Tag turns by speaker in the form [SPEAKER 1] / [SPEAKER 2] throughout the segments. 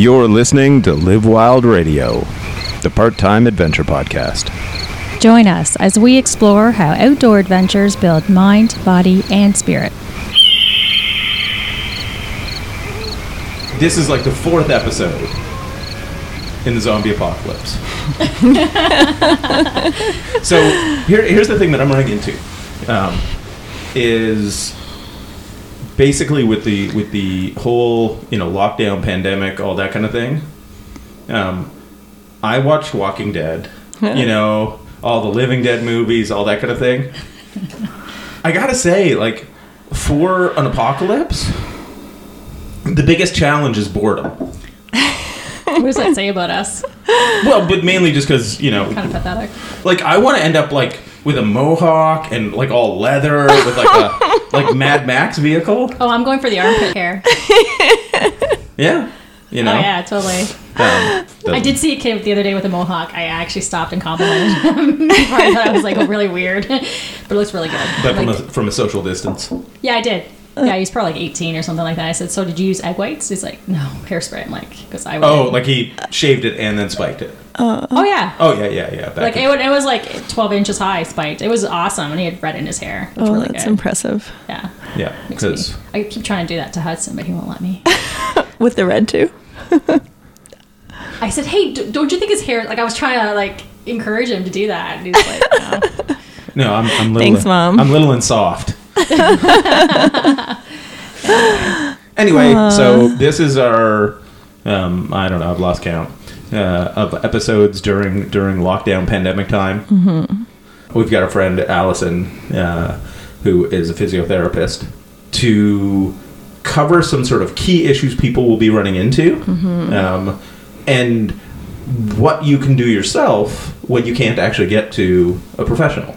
[SPEAKER 1] You're listening to Live Wild Radio, the part time adventure podcast.
[SPEAKER 2] Join us as we explore how outdoor adventures build mind, body, and spirit.
[SPEAKER 1] This is like the fourth episode in the zombie apocalypse. so here, here's the thing that I'm running into um, is basically with the with the whole you know lockdown, pandemic, all that kind of thing. Um, I watched Walking Dead, you know, all the Living Dead movies, all that kind of thing. I gotta say, like, for an apocalypse, the biggest challenge is boredom.
[SPEAKER 3] What does that say about us?
[SPEAKER 1] Well, but mainly just because you know,
[SPEAKER 3] Kind of pathetic.
[SPEAKER 1] like I want to end up like with a mohawk and like all leather with like a like Mad Max vehicle.
[SPEAKER 3] Oh, I'm going for the armpit hair.
[SPEAKER 1] Yeah, you know.
[SPEAKER 3] Oh yeah, totally.
[SPEAKER 1] Um,
[SPEAKER 3] I did see a kid the other day with a mohawk. I actually stopped and complimented him. before I thought it was like really weird, but it looks really good.
[SPEAKER 1] but from a from a social distance.
[SPEAKER 3] yeah, I did. Yeah, he's probably like 18 or something like that. I said, "So did you use egg whites?" He's like, "No, hairspray." I'm like, "Because I would."
[SPEAKER 1] Oh, like he shaved it and then spiked it.
[SPEAKER 3] Oh yeah.
[SPEAKER 1] Oh yeah, yeah, yeah. Back
[SPEAKER 3] Like
[SPEAKER 1] in-
[SPEAKER 3] it, it was like 12 inches high, spiked. It was awesome, and he had red in his hair.
[SPEAKER 4] Oh,
[SPEAKER 3] really
[SPEAKER 4] that's
[SPEAKER 3] good.
[SPEAKER 4] impressive.
[SPEAKER 3] Yeah,
[SPEAKER 1] yeah, because
[SPEAKER 3] I keep trying to do that to Hudson, but he won't let me.
[SPEAKER 4] With the red too.
[SPEAKER 3] I said, "Hey, d- don't you think his hair?" Like I was trying to like encourage him to do that, and he's like, "No."
[SPEAKER 1] no, I'm I'm little.
[SPEAKER 4] Thanks, Mom.
[SPEAKER 1] I'm little and soft. anyway, so this is our um, I don't know. I've lost count uh, of episodes during during lockdown pandemic time. Mm-hmm. We've got a friend Allison uh, who is a physiotherapist to cover some sort of key issues people will be running into, um, and what you can do yourself when you can't actually get to a professional.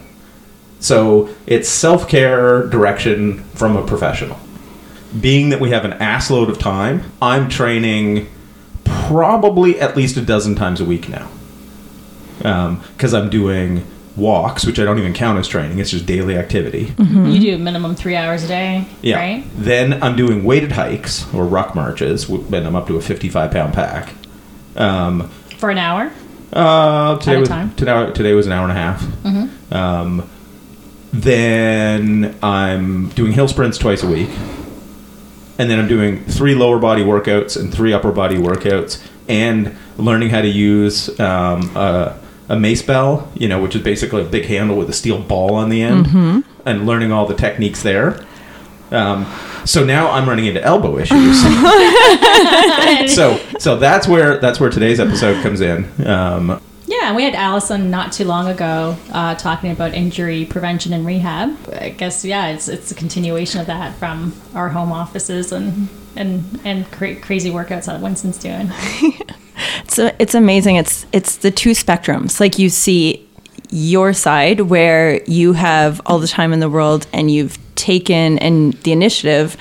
[SPEAKER 1] So it's self care direction from a professional. Being that we have an assload of time, I'm training probably at least a dozen times a week now. Because I'm doing walks, which I don't even count as training, it's just daily activity.
[SPEAKER 3] you do minimum three hours a day,
[SPEAKER 1] Yeah.
[SPEAKER 3] right?
[SPEAKER 1] Then I'm doing weighted hikes or ruck marches, w- and I'm up to a 55 pound pack. Um,
[SPEAKER 3] For an hour.
[SPEAKER 1] uh, today was
[SPEAKER 3] time?
[SPEAKER 1] today, today was an hour and a half. Um, then I'm doing hill sprints twice a week, and then I'm doing three lower body workouts and three upper body workouts, and learning how to use um, a, a mace bell, you know, which is basically a big handle with a steel ball on the end, and learning all the techniques there. Um, so now I'm running into elbow issues. so so that's where that's where today's episode comes in. Um,
[SPEAKER 3] Yeah, we had Allison not too long ago uh, talking about injury prevention and rehab. I guess yeah, it's it's a continuation of that from our home offices and and and cra- crazy workouts that Winston's doing.
[SPEAKER 4] It's it's amazing. It's it's the two spectrums. Like you see your side where you have all the time in the world and you've taken and the initiative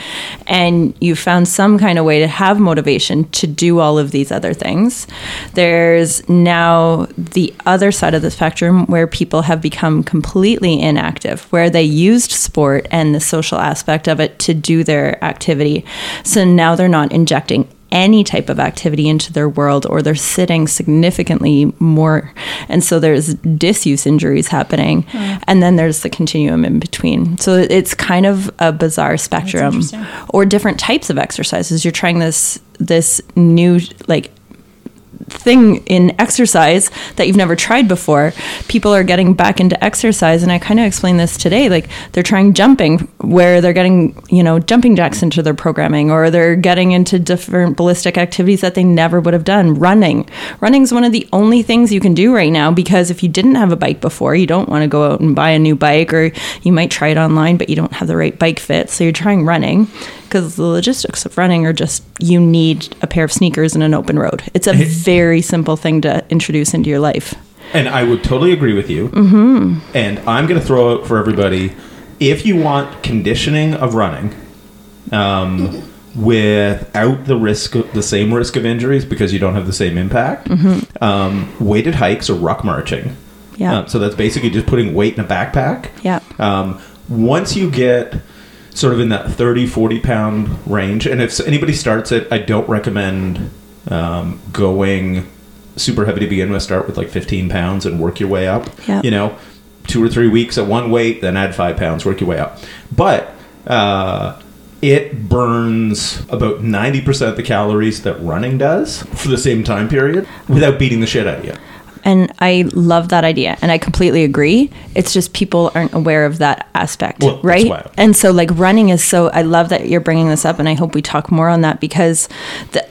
[SPEAKER 4] and you found some kind of way to have motivation to do all of these other things. There's now the other side of the spectrum where people have become completely inactive, where they used sport and the social aspect of it to do their activity. So now they're not injecting any type of activity into their world or they're sitting significantly more. And so there's disuse injuries happening. Hmm. And then there's the continuum in between. So it's kind of a bizarre spectrum. or different types of exercises. You're trying this this new like thing in exercise that you've never tried before. People are getting back into exercise, and I kind of explained this today. Like they're trying jumping, where they're getting you know jumping jacks into their programming, or they're getting into different ballistic activities that they never would have done. Running, running is one of the only things you can do right now because if you didn't have a bike before, you don't want to go out and buy a new bike, or you might try it online, but you don't have the right bike fit, so you're trying running because the logistics of running are just you need a pair of sneakers and an open road. It's a very simple thing to introduce into your life.
[SPEAKER 1] And I would totally agree with you. Mm-hmm. And I'm going to throw out for everybody if you want conditioning of running um, without the risk, of, the same risk of injuries because you don't have the same impact, um, weighted hikes or ruck marching.
[SPEAKER 4] Yeah.
[SPEAKER 1] Uh, so that's basically just putting weight in a backpack.
[SPEAKER 4] Yeah.
[SPEAKER 1] Um, once you get sort of in that 30, 40 pound range, and if anybody starts it, I don't recommend um, going super heavy to begin with. Start with like 15 pounds and work your way up.
[SPEAKER 4] Yeah.
[SPEAKER 1] You know, two or three weeks at one weight, then add five pounds, work your way up. But uh, it burns about 90% of the calories that running does for the same time period without beating the shit out of you.
[SPEAKER 4] And I love that idea. And I completely agree. It's just people aren't aware of that aspect,
[SPEAKER 1] Well,
[SPEAKER 4] right? And so, like, running is so, I love that you're bringing this up. And I hope we talk more on that because the,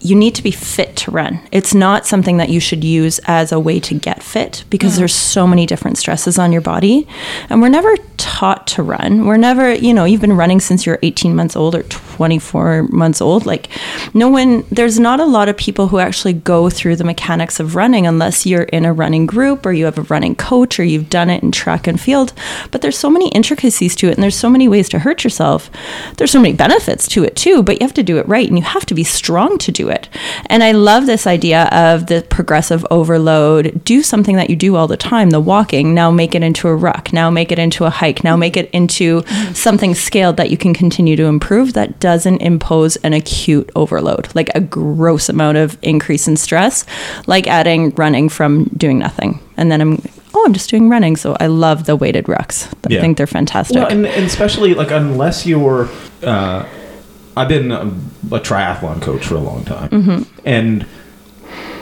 [SPEAKER 4] you need to be fit to run. It's not something that you should use as a way to get fit because there's so many different stresses on your body. And we're never taught to run. We're never, you know, you've been running since you're 18 months old or 24 months old. Like, no one, there's not a lot of people who actually go through the mechanics of running unless you're in a running group or you have a running coach or you've done it in track and field. But there's so many intricacies to it and there's so many ways to hurt yourself. There's so many benefits to it too, but you have to do it right and you have to be strong to do it. And I love this idea of the progressive overload. Do something that you do all the time, the walking, now make it into a ruck, now make it into a hike, now make it into something scaled that you can continue to improve that doesn't impose an acute overload, like a gross amount of increase in stress, like adding running from doing nothing. And then I'm, oh, I'm just doing running. So I love the weighted rucks. I
[SPEAKER 1] Yeah.
[SPEAKER 4] think they're fantastic.
[SPEAKER 1] Well, and, and especially like unless you're, uh, I've been a, a triathlon coach for a long time, and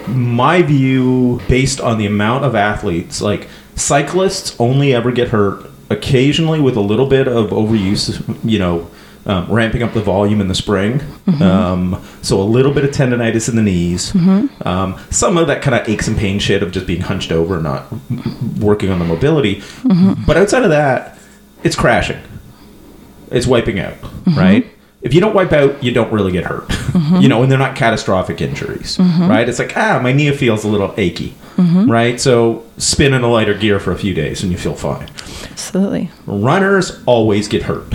[SPEAKER 1] my view, based on the amount of athletes, like cyclists only ever get hurt occasionally with a little bit of overuse, you know. Um, ramping up the volume in the spring, um, so a little bit of tendonitis in the knees, um, some of that kind of aches and pain shit of just being hunched over, and not working on the mobility. But outside of that, it's crashing. It's wiping out, right? If you don't wipe out, you don't really get hurt, you know, and they're not catastrophic injuries, right? It's like, ah, my knee feels a little achy, right? So spin in a lighter gear for a few days and you feel fine.
[SPEAKER 4] Absolutely.
[SPEAKER 1] Runners always get hurt.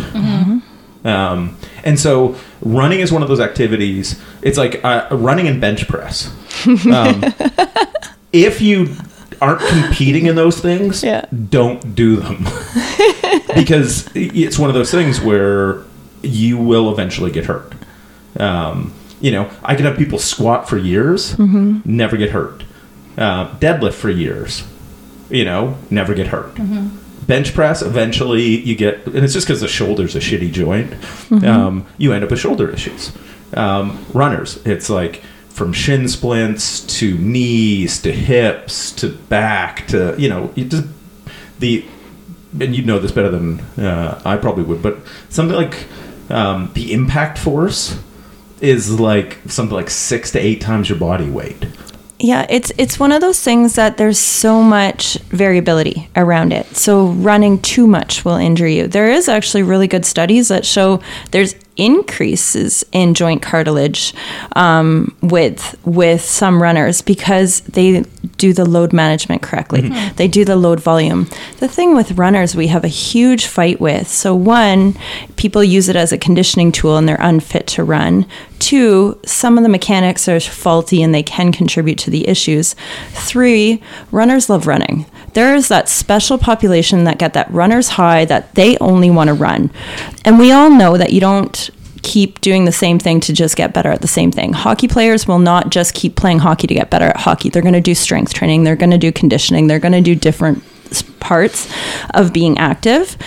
[SPEAKER 1] Um, and so running is one of those activities. It's like uh, running and bench press. Um, if you aren't competing in those things,
[SPEAKER 4] Yeah.
[SPEAKER 1] don't do them because it's one of those things where you will eventually get hurt. Um, you know, I can have people squat for years, never get hurt. Uh, deadlift for years, you know, never get hurt. Bench press, eventually you get, and it's just because the shoulder's a shitty joint. Um, you end up with shoulder issues. Um, runners, it's like from shin splints to knees to hips to back to you know you just the and you know this better than uh, I probably would, but something like um, the impact force is like something like six to eight times your body weight.
[SPEAKER 4] Yeah, it's it's one of those things that there's so much variability around it. So running too much will injure you. There is actually really good studies that show there's increases in joint cartilage um, with with some runners because they do the load management correctly. They do the load volume. The thing with runners we have a huge fight with. So one, people use it as a conditioning tool and they're unfit to run. Two, some of the mechanics are faulty and they can contribute to the issues. Three, runners love running. There is that special population that get that runner's high that they only want to run. And we all know that you don't keep doing the same thing to just get better at the same thing. Hockey players will not just keep playing hockey to get better at hockey. They're going to do strength training, they're going to do conditioning, they're going to do different parts of being active.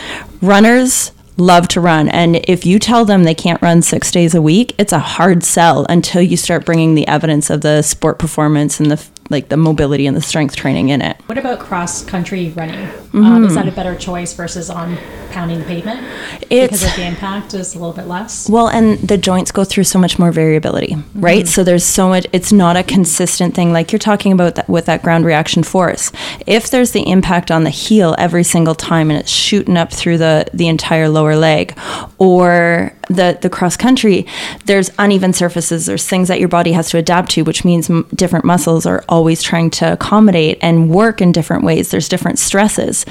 [SPEAKER 4] Runners love to run and if you tell them they can't run 6 days a week, it's a hard sell until you start bringing the evidence of the sport performance and the like the mobility and the strength training in it.
[SPEAKER 3] What about cross country running?
[SPEAKER 4] Mm-hmm.
[SPEAKER 3] Um, is that a better choice versus on pounding the pavement? because
[SPEAKER 4] It's-
[SPEAKER 3] of the impact is a little bit less.
[SPEAKER 4] Well, and the joints go through so much more variability, right? So there's so much, it's not a consistent thing like you're talking about that with that ground reaction force. If there's the impact on the heel every single time and it's shooting up through the, the entire lower leg or the, the cross country, there's uneven surfaces, there's things that your body has to adapt to, which means m- different muscles are always trying to accommodate and work in different ways. There's different stresses.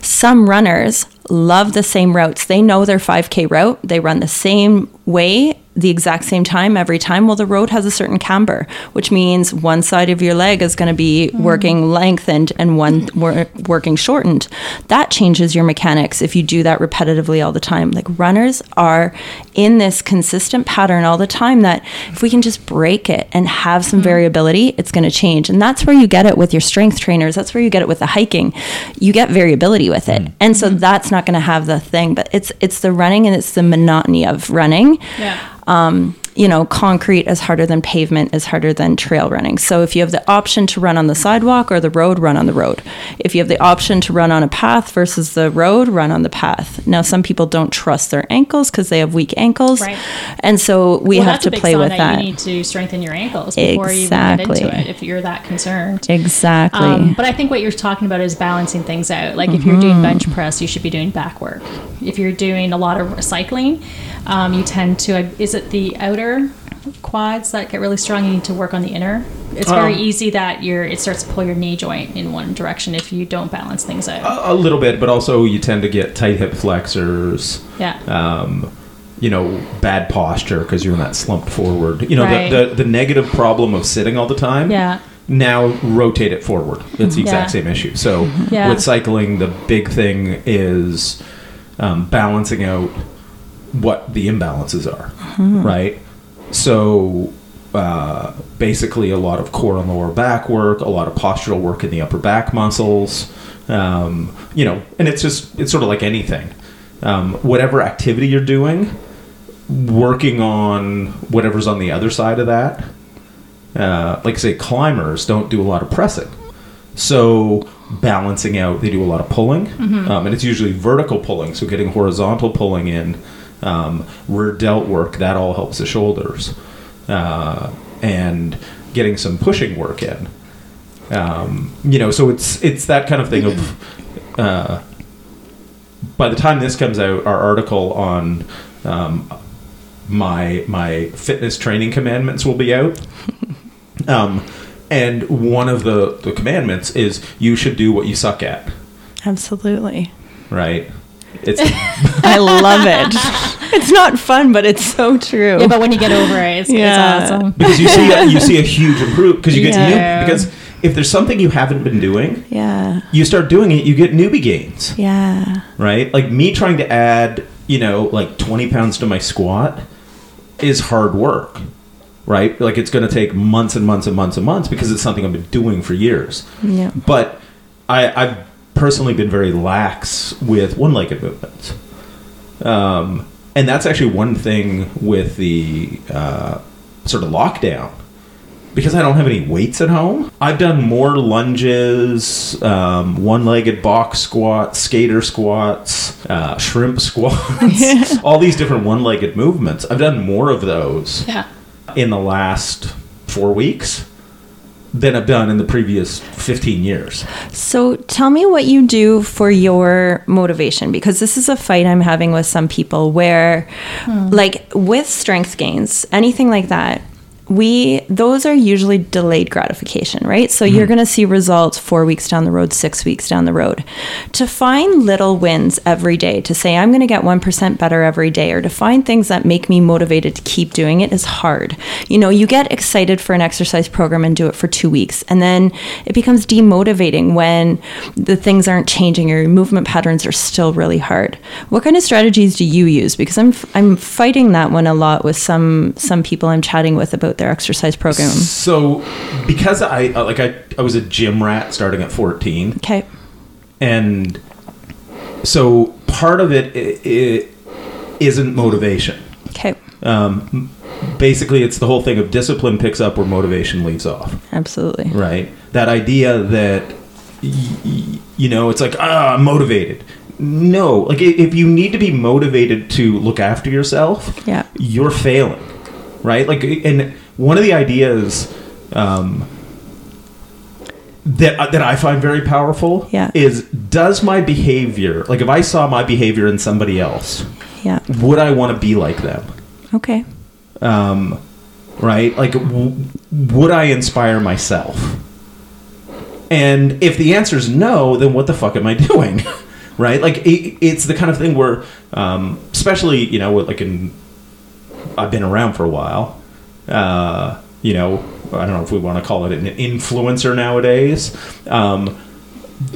[SPEAKER 4] Some runners love the same routes. They know their 5K route. They run the same way the exact same time every time. Well, the road has a certain camber, which means one side of your leg is going to be mm. working lengthened and one mm. wor- working shortened. That changes your mechanics if you do that repetitively all the time. Like runners are in this consistent pattern all the time that if we can just break it and have some mm. variability, it's going to change. And that's where you get it with your strength trainers. That's where you get it with the hiking. You get variability with it. And so mm-hmm. that's not going to have the thing, but it's it's the running and it's the monotony of running
[SPEAKER 3] Yeah.
[SPEAKER 4] um, you know, concrete is harder than pavement is harder than trail running. So if you have the option to run on the sidewalk or the road, run on the road. If you have the option to run on a path versus the road, run on the path. Now, some people don't trust their ankles because they have weak ankles,
[SPEAKER 3] Right.
[SPEAKER 4] and so we
[SPEAKER 3] well,
[SPEAKER 4] have to play with
[SPEAKER 3] that,
[SPEAKER 4] that.
[SPEAKER 3] You need to strengthen your ankles before you get into it if you're that concerned.
[SPEAKER 4] exactly.
[SPEAKER 3] Um, but I think what you're talking about is balancing things out. Like if you're
[SPEAKER 4] Mm-hmm.
[SPEAKER 3] doing bench press, you should be doing back work. If you're doing a lot of cycling, um, you tend to. Is it the outer quads that get really strong? You need to work on the inner. It's very
[SPEAKER 1] Um,
[SPEAKER 3] easy that you're. It starts to pull your knee joint in one direction if you don't balance things out.
[SPEAKER 1] A, a little bit, but also you tend to get tight hip flexors.
[SPEAKER 3] yeah.
[SPEAKER 1] um, you know, bad posture because you're in that slumped forward. You know,
[SPEAKER 3] Right.
[SPEAKER 1] the, the the negative problem of sitting all the time.
[SPEAKER 3] Yeah.
[SPEAKER 1] Now rotate it forward. It's the exact
[SPEAKER 3] Yeah.
[SPEAKER 1] same issue. So
[SPEAKER 3] Yeah.
[SPEAKER 1] with cycling, the big thing is um, balancing out what the imbalances are, right? So uh, basically, a lot of core and lower back work, a lot of postural work in the upper back muscles. Um, you know, and it's just it's sort of like anything. Um, whatever activity you're doing, working on whatever's on the other side of that. Uh, like I say, climbers don't do a lot of pressing, so balancing out, they do a lot of pulling, um, and it's usually vertical pulling. So getting horizontal pulling in, um, rear delt work that all helps the shoulders, uh, and getting some pushing work in. Um, you know, so it's it's that kind of thing of. Uh, by the time this comes out, our article on um, my my fitness training commandments will be out. Um, and one of the, the commandments is you should do what you suck at,
[SPEAKER 4] Absolutely.
[SPEAKER 1] right? It's
[SPEAKER 4] I love it. it's not fun, but it's so true.
[SPEAKER 3] Yeah, but when you get over it, it's,
[SPEAKER 4] Yeah.
[SPEAKER 3] it's awesome.
[SPEAKER 1] because you see a, you see a huge improvement because you get
[SPEAKER 3] Yeah.
[SPEAKER 1] new because if there's something you haven't been doing,
[SPEAKER 4] yeah.
[SPEAKER 1] you start doing it, you get newbie gains.
[SPEAKER 4] Yeah.
[SPEAKER 1] right? Like me trying to add, you know, like 20 pounds to my squat is hard work, right? Like it's going to take months and months and months and months because it's something I've been doing for years.
[SPEAKER 4] Yeah.
[SPEAKER 1] But I, I've personally been very lax with one legged movements. Um, and that's actually one thing with the uh, sort of lockdown. Because I don't have any weights at home, I've done more lunges, um, one-legged box squats, skater squats, uh, shrimp squats, all these different one-legged movements. I've done more of those
[SPEAKER 3] Yeah.
[SPEAKER 1] in the last four weeks than I've done in the previous 15 years.
[SPEAKER 4] So tell me what you do for your motivation because this is a fight I'm having with some people where hmm. like with strength gains, anything like that, we those are usually delayed gratification, right? So you're mm-hmm. going to see results 4 weeks down the road, 6 weeks down the road. To find little wins every day, to say I'm going to get 1% better every day or to find things that make me motivated to keep doing it is hard. You know, you get excited for an exercise program and do it for 2 weeks and then it becomes demotivating when the things aren't changing or your movement patterns are still really hard. What kind of strategies do you use? Because I'm I'm fighting that one a lot with some some people I'm chatting with about their exercise program.
[SPEAKER 1] So, because I uh, like I, I was a gym rat starting at 14,
[SPEAKER 4] Okay.
[SPEAKER 1] and so part of it, i it isn't motivation.
[SPEAKER 4] Okay.
[SPEAKER 1] Um, basically, it's the whole thing of discipline picks up where motivation leaves off.
[SPEAKER 4] Absolutely.
[SPEAKER 1] Right? That idea that y- y- you know, it's like ah, I'm motivated. No, like if you need to be motivated to look after yourself,
[SPEAKER 4] Yeah.
[SPEAKER 1] you're failing, right? Like, and one of the ideas um, that that I find very powerful
[SPEAKER 4] Yeah.
[SPEAKER 1] is does my behavior, like if I saw my behavior in somebody else,
[SPEAKER 4] Yeah.
[SPEAKER 1] would I want to be like them?
[SPEAKER 4] Okay.
[SPEAKER 1] Um, right? Like, w- would I inspire myself? And if the answer is no, then what the fuck am I doing? right? Like, it, it's the kind of thing where, um, especially, you know, like in I've been around for a while. Uh, you know, I don't know if we want to call it an influencer nowadays, um,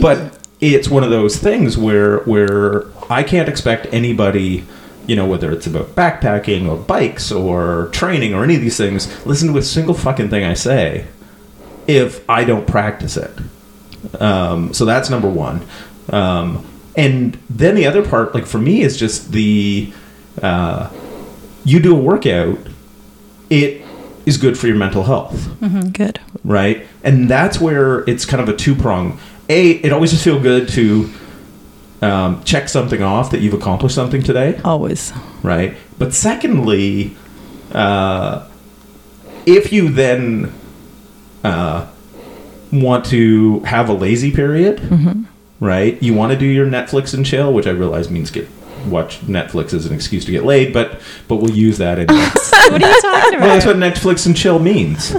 [SPEAKER 1] but it's one of those things where where I can't expect anybody. You know, whether it's about backpacking or bikes or training or any of these things, listen to a single fucking thing I say if I don't practice it. Um, so that's number one. Um, and then the other part, like for me, is just the uh, you do a workout, it is good for your mental health,
[SPEAKER 4] Good.
[SPEAKER 1] right? And that's where it's kind of a two prong. A, it always just feel good to um, check something off that you've accomplished something today
[SPEAKER 4] Always.
[SPEAKER 1] right? But secondly, uh, if you then uh, want to have a lazy period, right? You want to do your Netflix and chill, which I realize means get watch Netflix as an excuse to get laid, but but we'll use that. Anyway.
[SPEAKER 3] What are you talking
[SPEAKER 1] well, that's what Netflix and chill means.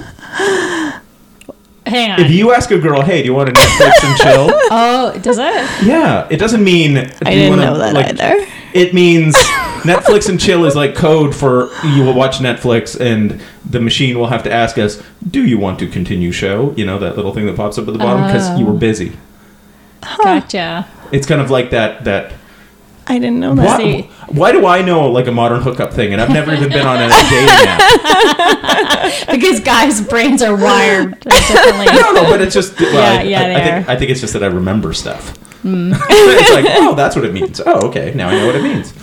[SPEAKER 3] Hang on.
[SPEAKER 1] If you ask a girl, "Hey, do you want to Netflix and chill?"
[SPEAKER 3] oh, does it?
[SPEAKER 1] Yeah, it doesn't mean.
[SPEAKER 4] I didn't know that either.
[SPEAKER 1] It means Netflix and chill is like code for you will watch Netflix and the machine will have to ask us, "Do you want to continue show?" You know that little thing that pops up at the bottom because you were oh. busy.
[SPEAKER 3] Gotcha.
[SPEAKER 1] It's kind of like that. That
[SPEAKER 4] I didn't know that.
[SPEAKER 1] why, why do I know like a modern hookup thing and I've never even been on a dating app?
[SPEAKER 3] Because guys' brains are wired differently.
[SPEAKER 1] No, no, but it's just well,
[SPEAKER 3] Yeah,
[SPEAKER 1] I,
[SPEAKER 3] yeah,
[SPEAKER 1] I, I think. I think it's just that I remember stuff. it's like, oh, that's what it means. Oh, okay, now I know what it means.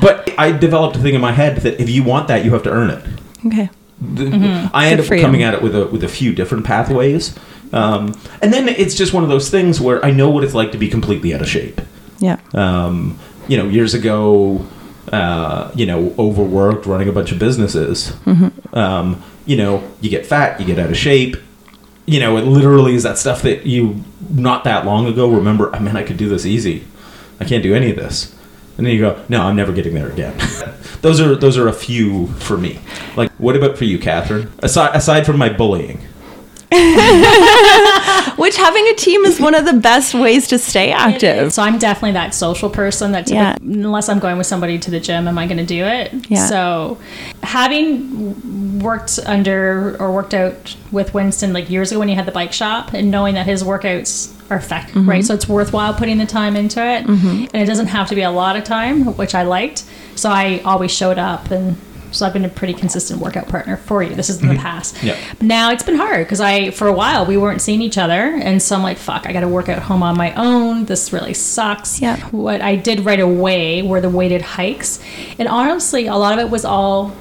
[SPEAKER 1] But I developed a thing in my head that if you want that, you have to earn it.
[SPEAKER 4] Okay.
[SPEAKER 1] The-
[SPEAKER 3] Mm-hmm.
[SPEAKER 1] I end up
[SPEAKER 4] for you.
[SPEAKER 1] coming at it with a with a few different pathways, um, and then it's just one of those things where I know what it's like to be completely out of shape.
[SPEAKER 4] Yeah.
[SPEAKER 1] Um, you know, years ago, uh, you know, overworked, running a bunch of businesses.
[SPEAKER 4] Mm-hmm.
[SPEAKER 1] Um, you know, you get fat, you get out of shape. You know, it literally is that stuff that you not that long ago remember. I mean, I could do this easy. I can't do any of this. And then you go, no, I'm never getting there again. those are those are a few for me. Like, what about for you, Catherine? Aside aside from my bullying,
[SPEAKER 4] Which having a team is one of the best ways to stay active.
[SPEAKER 3] So I'm definitely that social person that
[SPEAKER 4] Yeah.
[SPEAKER 3] unless I'm going with somebody to the gym, am I going to do it?
[SPEAKER 4] Yeah.
[SPEAKER 3] So having worked under or worked out with Winston like years ago when he had the bike shop and knowing that his workouts are effective,
[SPEAKER 4] Mm-hmm.
[SPEAKER 3] right? So it's worthwhile putting the time into it. And it doesn't have to be a lot of time, which I liked. So I always showed up and so I've been a pretty consistent workout partner for you. This is in the mm-hmm. past.
[SPEAKER 1] Yeah.
[SPEAKER 3] Now it's been hard because I, for a while, we weren't seeing each other, and so I'm like, "Fuck, I got to work out home on my own. This really sucks."
[SPEAKER 4] Yeah.
[SPEAKER 3] What I did right away were the weighted hikes, and honestly, a lot of it was all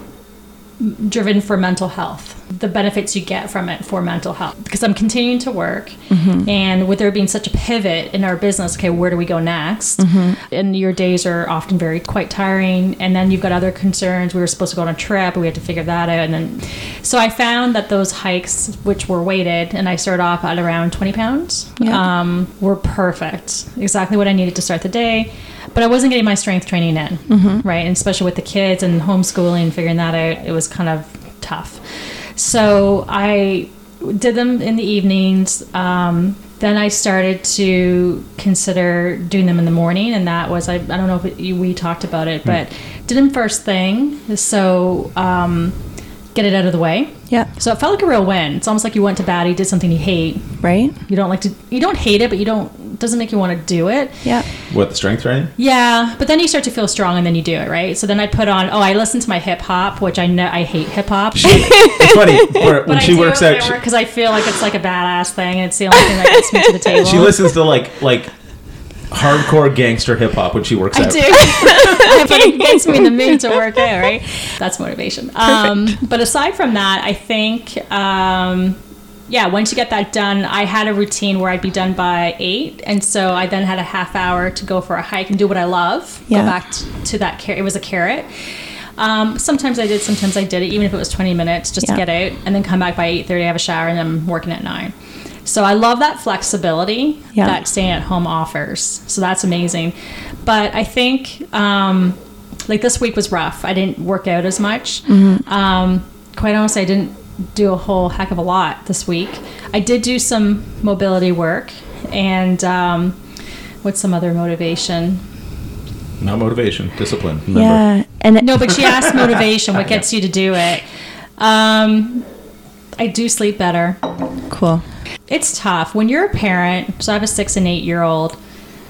[SPEAKER 3] driven for mental health. The benefits you get from it for mental health, because I'm continuing to work, mm-hmm. and with there being such a pivot in our business, okay, where do we go next? Mm-hmm. And your days are often very quite tiring, and then you've got other concerns. We were supposed to go on a trip, we had to figure that out, and then so I found that those hikes, which were weighted, and I started off at around 20 pounds, um, were perfect. Exactly what I needed to start the day. But I wasn't getting my strength training in, mm-hmm. right? And especially with the kids and homeschooling, figuring that out, it was kind of tough. So I did them in the evenings. Um, then I started to consider doing them in the morning, and that was I, I don't know if it, we talked about it, but did them first thing. So um, get it out of the way.
[SPEAKER 4] Yeah.
[SPEAKER 3] So it felt like a real win. It's almost like you went to bat, you did something you hate.
[SPEAKER 4] Right?
[SPEAKER 3] You don't like to, you don't hate it, but you don't doesn't make you want to do it.
[SPEAKER 4] Yeah.
[SPEAKER 1] what the strength training?
[SPEAKER 3] Yeah, but then you start to feel strong, and then you do it, right? So then I put on. Oh, I listen to my hip hop, which I know I hate hip hop.
[SPEAKER 1] It's funny where- when
[SPEAKER 3] But
[SPEAKER 1] she works out.
[SPEAKER 3] because I feel like it's like a badass thing, and it's the only thing that gets me to the table.
[SPEAKER 1] She listens to like like hardcore gangster hip hop when she works
[SPEAKER 3] I
[SPEAKER 1] out.
[SPEAKER 3] do. but it gets me in the mood to work out, right? That's motivation. Um, but aside from that, I think, um, yeah, once you get that done, I had a routine where I'd be done by eight, and so I then had a half hour to go for a hike and do what I love.
[SPEAKER 4] Yeah.
[SPEAKER 3] Go back t- to that carrot. It was a carrot. Um, sometimes I did, sometimes I did it, even if it was 20 minutes just
[SPEAKER 4] Yeah.
[SPEAKER 3] to get out, and then come back by 8:30, have a shower, and I'm working at nine. So I love that flexibility
[SPEAKER 4] Yeah.
[SPEAKER 3] that staying at home offers. So that's amazing. But I think um, like this week was rough. I didn't work out as much. Um, quite honestly, I didn't do a whole heck of a lot this week. I did do some mobility work and um, what's some other motivation?
[SPEAKER 1] not motivation, discipline. Remember.
[SPEAKER 4] Yeah, and
[SPEAKER 3] No, but she asked motivation. What gets you to do it? Um, I do sleep better.
[SPEAKER 4] cool.
[SPEAKER 3] It's tough when you're a parent. So I have a six and eight year old,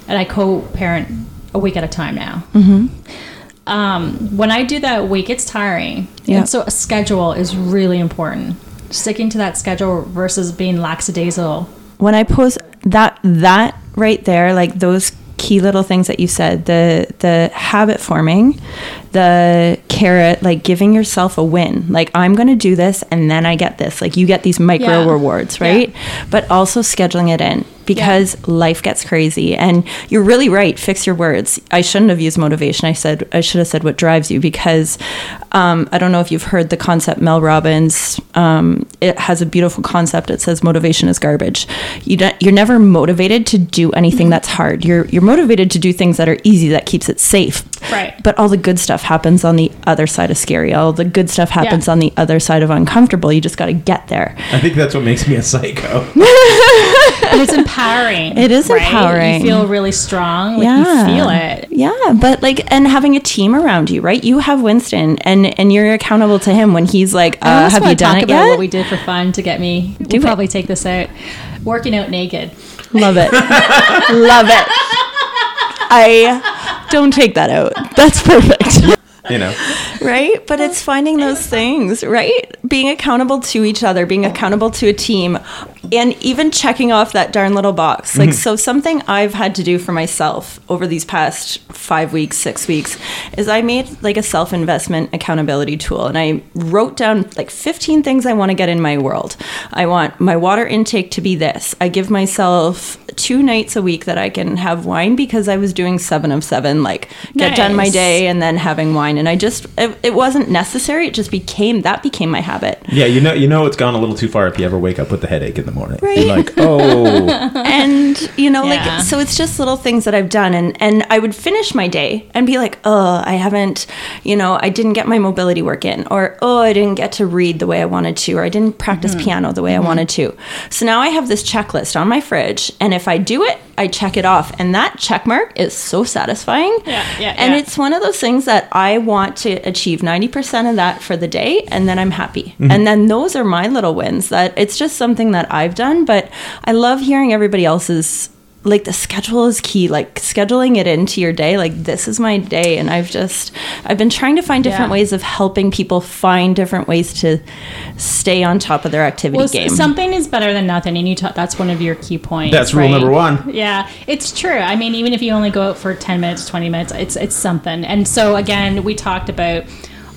[SPEAKER 3] and I co-parent a week at a time now. Mm-hmm. Um, when I do that week, it's tiring.
[SPEAKER 4] Yeah.
[SPEAKER 3] And so a schedule is really important. Sticking to that schedule versus being lackadaisical.
[SPEAKER 4] when I post that that right there, like those key little things that you said, the the habit forming, the carrot, like giving yourself a win. Like I'm going to do this and then I get this. Like you get these micro
[SPEAKER 3] Yeah.
[SPEAKER 4] rewards,
[SPEAKER 3] Yeah.
[SPEAKER 4] right? But also scheduling it in because life gets crazy and you're really right fix your words i shouldn't have used motivation i said i should have said what drives you because um, i don't know if you've heard the concept mel robbins um, it has a beautiful concept it says motivation is garbage you don't, you're never motivated to do anything that's hard you're you're motivated to do things that are easy that keeps it safe
[SPEAKER 3] Right.
[SPEAKER 4] but all the good stuff happens on the other side of scary all the good stuff happens
[SPEAKER 3] Yeah.
[SPEAKER 4] on the other side of uncomfortable you just got to get there
[SPEAKER 1] I think that's what makes me a psycho.
[SPEAKER 3] But it's empowering.
[SPEAKER 4] It is
[SPEAKER 3] right?
[SPEAKER 4] empowering.
[SPEAKER 3] You feel really strong. Like
[SPEAKER 4] yeah
[SPEAKER 3] you feel it.
[SPEAKER 4] yeah but like and having a team around you right you have winston and and you're accountable to him when he's like
[SPEAKER 3] I
[SPEAKER 4] uh,
[SPEAKER 3] almost
[SPEAKER 4] have you done
[SPEAKER 3] talk
[SPEAKER 4] it
[SPEAKER 3] about
[SPEAKER 4] yet
[SPEAKER 3] what we did for fun to get me.
[SPEAKER 4] Do
[SPEAKER 3] we'll
[SPEAKER 4] it.
[SPEAKER 3] probably take this out. Working out naked.
[SPEAKER 4] love it love it i don't take that out. That's perfect
[SPEAKER 1] you know,
[SPEAKER 4] right? But it's finding those things right? Being accountable to each other being accountable to a team and even checking off that darn little box. Mm-hmm. Like so something i've had to do for myself over these past five weeks six weeks is i made like a self-investment accountability tool and i wrote down like 15 things i want to get in my world. I want my water intake to be this. I give myself two nights a week that i can have wine because i was doing seven of seven like get done my day and then having wine and i just it, it wasn't necessary it just became that became my habit
[SPEAKER 1] yeah, you know, you know, it's gone a little too far if you ever wake up with the headache in the morning.
[SPEAKER 4] Right.
[SPEAKER 1] You're like, oh,
[SPEAKER 4] and you know
[SPEAKER 3] Yeah.
[SPEAKER 4] like so it's just little things that i've done and and i would finish my day and be like oh i haven't you know i didn't get my mobility work in or oh i didn't get to read the way i wanted to or i didn't practice mm-hmm. piano the way i mm-hmm. wanted to so now i have this checklist on my fridge and if i do it i check it off and that check mark is so satisfying
[SPEAKER 3] Yeah, yeah,
[SPEAKER 4] and
[SPEAKER 3] yeah.
[SPEAKER 4] it's one of those things that i want to achieve 90% of that for the day and then i'm happy. Mm-hmm. And then those are my little wins that it's just something that i've done but i love hearing everybody else's like the schedule is key like scheduling it into your day like this is my day and i've just i've been trying to find different
[SPEAKER 3] Yeah.
[SPEAKER 4] ways of helping people find different ways to stay on top of their activity
[SPEAKER 3] Well,
[SPEAKER 4] game
[SPEAKER 3] something is better than nothing, and you ta- that's one of your key points.
[SPEAKER 1] that's rule
[SPEAKER 3] right?
[SPEAKER 1] number one.
[SPEAKER 3] Yeah, it's true. I mean, even if you only go out for ten minutes, twenty minutes, it's it's something. And so again, we talked about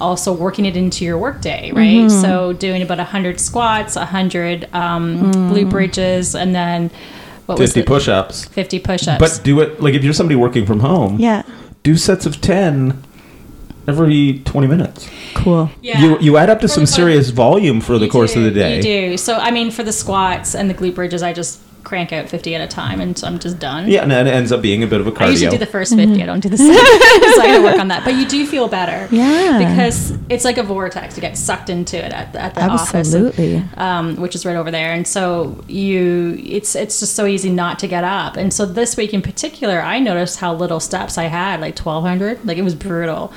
[SPEAKER 3] also working it into your workday, right?
[SPEAKER 4] Mm-hmm.
[SPEAKER 3] So doing about hundred squats, hundred um, glute bridges, and then what was
[SPEAKER 1] Fifty
[SPEAKER 3] it?
[SPEAKER 1] push-ups,
[SPEAKER 3] Fifty push-ups.
[SPEAKER 1] but do it like if you're somebody working from home.
[SPEAKER 4] yeah
[SPEAKER 1] do sets of ten every twenty minutes.
[SPEAKER 4] cool
[SPEAKER 3] yeah.
[SPEAKER 1] You you add up to
[SPEAKER 3] For
[SPEAKER 1] some serious volume for the
[SPEAKER 3] You
[SPEAKER 1] course
[SPEAKER 3] do,
[SPEAKER 1] of the day.
[SPEAKER 3] You do. So I mean, for the squats and the glute bridges, I just crank out fifty at a time, and so I'm just done.
[SPEAKER 1] Yeah, and it ends up being a bit of a cardio.
[SPEAKER 3] I usually do the first 50. I don't do the second. so I gotta work on that. But you do feel better.
[SPEAKER 4] Yeah.
[SPEAKER 3] Because it's like a vortex. You get sucked into it at, at the
[SPEAKER 4] Absolutely.
[SPEAKER 3] office. Um, which is right over there. And so you, it's, it's just so easy not to get up. And so this week in particular, I noticed how little steps I had, like 1200. Like it was brutal.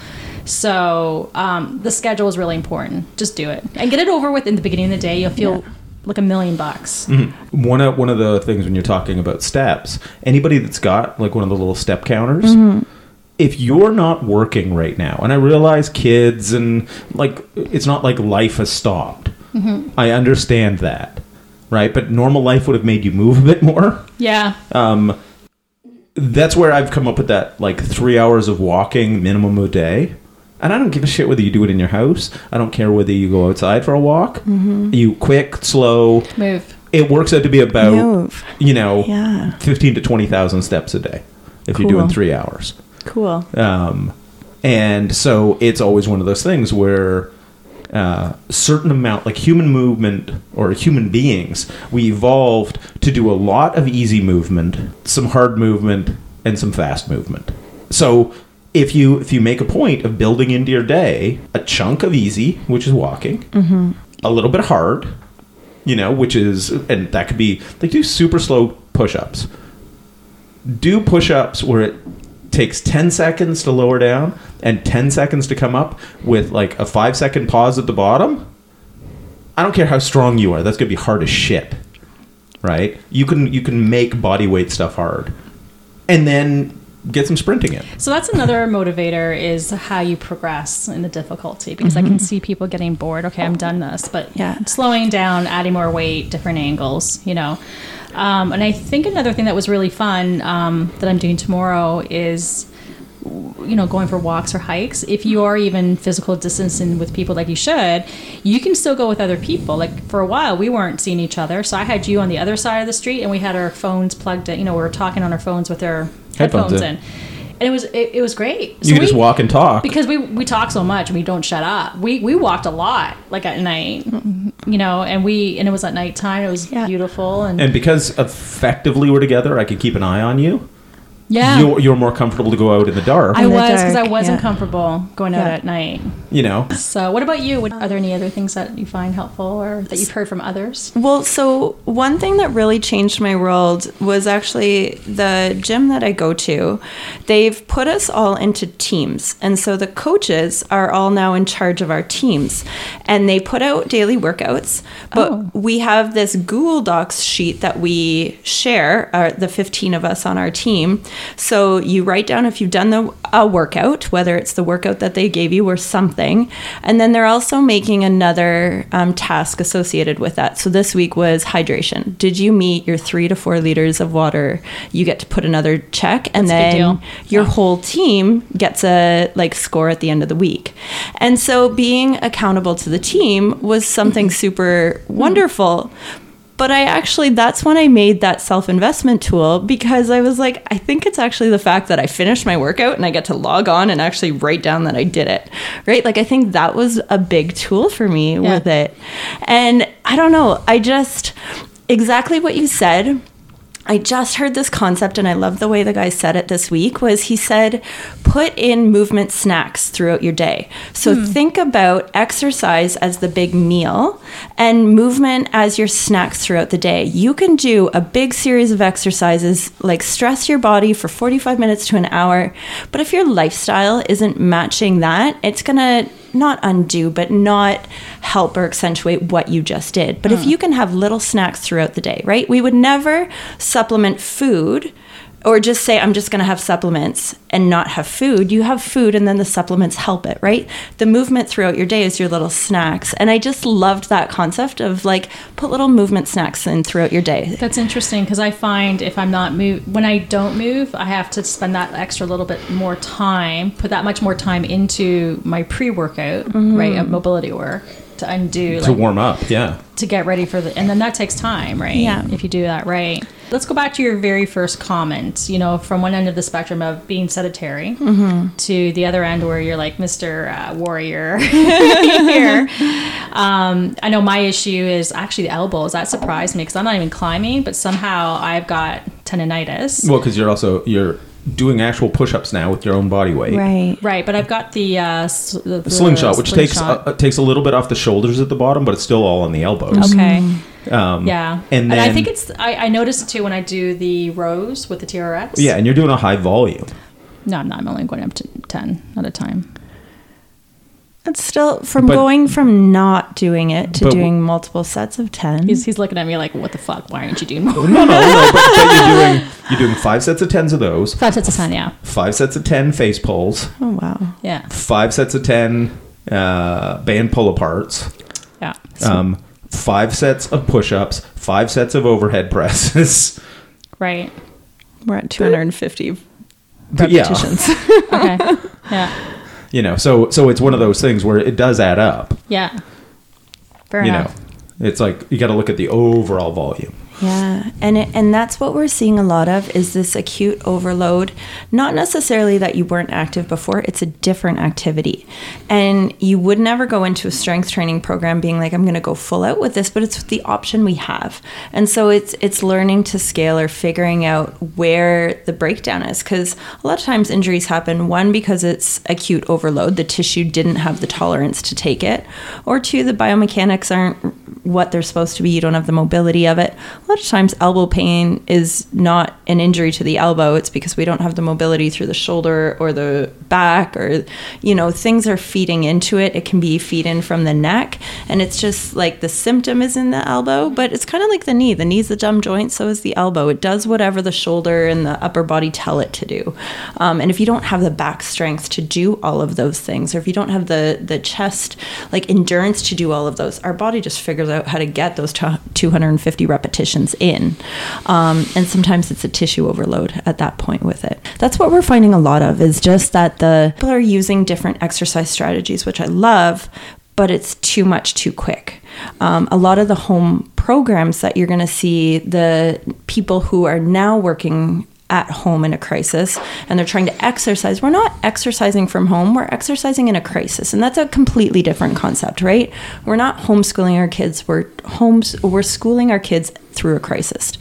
[SPEAKER 3] So um, the schedule is really important. Just do it and get it over with in the beginning of the day. You'll feel like a million bucks.
[SPEAKER 1] Mm-hmm. One of one of the things when you're talking about steps, anybody that's got like one of the little step counters,
[SPEAKER 3] Mm-hmm.
[SPEAKER 1] if you're not working right now, and I realize kids and like it's not like life has stopped.
[SPEAKER 3] Mm-hmm.
[SPEAKER 1] I understand that, right? But normal life would have made you move a bit more.
[SPEAKER 3] Yeah.
[SPEAKER 1] Um, that's where I've come up with that like three hours of walking minimum a day. And I don't give a shit whether you do it in your house. I don't care whether you go outside for a walk.
[SPEAKER 3] Mm-hmm.
[SPEAKER 1] You quick, slow.
[SPEAKER 3] Move.
[SPEAKER 1] It works out to be about
[SPEAKER 4] Move.
[SPEAKER 1] you know
[SPEAKER 4] Yeah.
[SPEAKER 1] fifteen to twenty thousand steps a day if you're doing three hours.
[SPEAKER 4] cool
[SPEAKER 1] Um, and so it's always one of those things where uh, certain amount, like human movement or human beings, we evolved to do a lot of easy movement, some hard movement, and some fast movement. So if you if you make a point of building into your day a chunk of easy, which is walking, mm-hmm. a little bit hard, you know, which is and that could be like do super slow push-ups do push-ups where it takes 10 seconds to lower down and 10 seconds to come up with like a 5 second pause at the bottom, I don't care how strong you are. That's going to be hard as shit. Right? You can you can make body weight stuff hard. And then get some sprinting in.
[SPEAKER 3] So that's another motivator is how you progress in the difficulty because I can see people getting bored. Okay, I'm done this, but
[SPEAKER 4] Yeah.
[SPEAKER 3] slowing down, adding more weight, different angles, you know. Um, and I think another thing that was really fun um, that I'm doing tomorrow is you know going for walks or hikes if you are even physical distancing with people like you should you can still go with other people like for a while we weren't seeing each other so i had you on the other side of the street and we had our phones plugged in you know we were talking on our phones with our
[SPEAKER 1] Headphones
[SPEAKER 3] headphones,
[SPEAKER 1] in.
[SPEAKER 3] in. and it was it, it was great
[SPEAKER 1] You can just walk and talk.
[SPEAKER 3] because we we talk so much and we don't shut up we we walked a lot like at night you know and we and it was at nighttime it was
[SPEAKER 4] Yeah.
[SPEAKER 3] beautiful and,
[SPEAKER 1] and because effectively we're together, I could keep an eye on you.
[SPEAKER 3] yeah
[SPEAKER 1] You're, you're more comfortable to go out in the dark.
[SPEAKER 3] I
[SPEAKER 4] In
[SPEAKER 3] was because I wasn't
[SPEAKER 4] yeah.
[SPEAKER 3] comfortable going out
[SPEAKER 4] Yeah.
[SPEAKER 3] at night.
[SPEAKER 1] You know,
[SPEAKER 3] So, what about you? Are there any other things that you find helpful or that you've heard from others?
[SPEAKER 4] Well, so one thing that really changed my world was actually the gym that I go to. They've put us all into teams. And so the coaches are all now in charge of our teams. And they put out daily workouts. But
[SPEAKER 3] Oh.
[SPEAKER 4] we have this Google Docs sheet that we share, uh, the 15 of us on our team. So you write down if you've done the a workout, whether it's the workout that they gave you or something. And then they're also making another um, task associated with that. So this week was hydration. Did you meet your three to four liters of water? You get to put another check, and
[SPEAKER 3] That's
[SPEAKER 4] then your
[SPEAKER 3] Yeah.
[SPEAKER 4] whole team gets a like score at the end of the week. And so being accountable to the team was something super wonderful. But I actually, that's when I made that self investment tool because I was like, I think it's actually the fact that I finished my workout and I get to log on and actually write down that I did it. Right. Like, I think that was a big tool for me
[SPEAKER 3] Yeah.
[SPEAKER 4] with it. And I don't know, I just, exactly what you said. I just heard this concept and I love the way the guy said it this week was he said put in movement snacks throughout your day. So hmm. think about exercise as the big meal and movement as your snacks throughout the day. You can do a big series of exercises like stress your body for 45 minutes to an hour, but if your lifestyle isn't matching that, it's going to not undo, but not help or accentuate what you just did. But if mm. you can have little snacks throughout the day, right? We would never supplement food or just say, I'm just going to have supplements and not have food. You have food and then the supplements help it, right? The movement throughout your day is your little snacks. And I just loved that concept of like put little movement snacks in throughout your day.
[SPEAKER 3] That's interesting because I find if I'm not move when I don't move, I have to spend that extra little bit more time, put that much more time into my pre-workout, right, at mm-hmm. mobility work to undo
[SPEAKER 1] to
[SPEAKER 3] like,
[SPEAKER 1] warm up. Yeah.
[SPEAKER 3] to get ready for the and then that takes time right
[SPEAKER 4] Yeah.
[SPEAKER 3] if you do that right let's go back to your very first comment you know from one end of the spectrum of being sedentary to the other end where you're like mr uh, warrior here um, i know my issue is actually the elbows that surprised me because i'm not even climbing but somehow i've got tendonitis
[SPEAKER 1] Well, because you're also you're doing actual push-ups now with your own body weight.
[SPEAKER 4] Right.
[SPEAKER 3] right but i've got the, uh, s- the, the
[SPEAKER 1] Slingshot, which takes uh, takes a little bit off the shoulders at the bottom, but it's still all on the elbows.
[SPEAKER 3] okay
[SPEAKER 1] Um,
[SPEAKER 3] yeah
[SPEAKER 1] and
[SPEAKER 3] I think it's I, I noticed too when i do the rows with the trx
[SPEAKER 1] Yeah, and you're doing a high volume.
[SPEAKER 3] No, I'm not. I'm only going up to 10 at a time.
[SPEAKER 4] It's still from
[SPEAKER 1] But-
[SPEAKER 4] going from not doing it to doing multiple sets of 10.
[SPEAKER 3] He's, he's looking at me like, what the fuck? Why aren't you doing more?
[SPEAKER 1] No, no, no. But, but you're doing you're doing five sets of tens of those,
[SPEAKER 3] Five sets of 10, yeah.
[SPEAKER 1] five sets of ten face pulls,
[SPEAKER 4] oh, wow.
[SPEAKER 3] Yeah.
[SPEAKER 1] five sets of ten uh, band pull aparts,
[SPEAKER 3] Yeah.
[SPEAKER 1] um, five sets of push-ups, five sets of overhead presses.
[SPEAKER 3] Right.
[SPEAKER 4] We're at 250
[SPEAKER 1] But yeah,
[SPEAKER 4] repetitions.
[SPEAKER 3] Okay. yeah.
[SPEAKER 1] You know, so so it's one of those things where it does add up.
[SPEAKER 3] Yeah. Fair
[SPEAKER 1] you
[SPEAKER 3] enough.
[SPEAKER 1] know, it's like you got to look at the overall volume.
[SPEAKER 4] Yeah, and it, and that's what we're seeing a lot of is this acute overload. Not necessarily that you weren't active before; it's a different activity, and you would never go into a strength training program being like, "I'm going to go full out with this," but it's the option we have, and so it's it's learning to scale or figuring out where the breakdown is because a lot of times injuries happen one because it's acute overload, the tissue didn't have the tolerance to take it, or two, the biomechanics aren't what they're supposed to be. You don't have the mobility of it. A lot of times, elbow pain is not an injury to the elbow. It's because we don't have the mobility through the shoulder or the back, or, you know, things are feeding into it. It can be feed in from the neck. And it's just like the symptom is in the elbow, but it's kind of like the knee. The knee's the dumb joint, so is the elbow. It does whatever the shoulder and the upper body tell it to do. Um, and if you don't have the back strength to do all of those things, or if you don't have the, the chest, like endurance to do all of those, our body just figures out how to get those 250 repetitions in. Um, and sometimes it's a tissue overload at that point with it. That's what we're finding a lot of is just that the people are using different exercise strategies, which I love, but it's too much too quick. Um, a lot of the home programs that you're going to see, the people who are now working at home in a crisis and they're trying to exercise. We're not exercising from home, we're exercising in a crisis. And that's a completely different concept, right? We're not homeschooling our kids, we're homes we're schooling our kids through a crisis.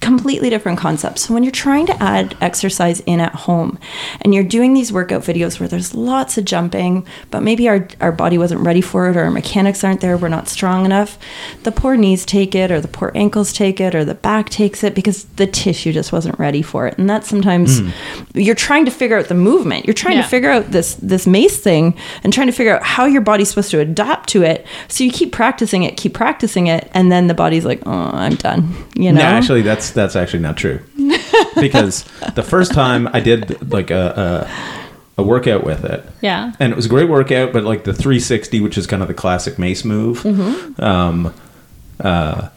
[SPEAKER 4] Completely different concepts. So when you're trying to add exercise in at home and you're doing these workout videos where there's lots of jumping, but maybe our, our body wasn't ready for it or our mechanics aren't there, we're not strong enough, the poor knees take it or the poor ankles take it or the back takes it because the tissue just wasn't ready for it. And that's sometimes mm. you're trying to figure out the movement. You're trying yeah. to figure out this this mace thing and trying to figure out how your body's supposed to adapt to it. So you keep practicing it, keep practicing it, and then the body's like, oh, I'm done. You know.
[SPEAKER 1] No, actually, that's that's actually not true. because the first time I did like a, a, a workout with it,
[SPEAKER 3] yeah,
[SPEAKER 1] and it was a great workout, but like the 360, which is kind of the classic mace move, mm-hmm. um, uh,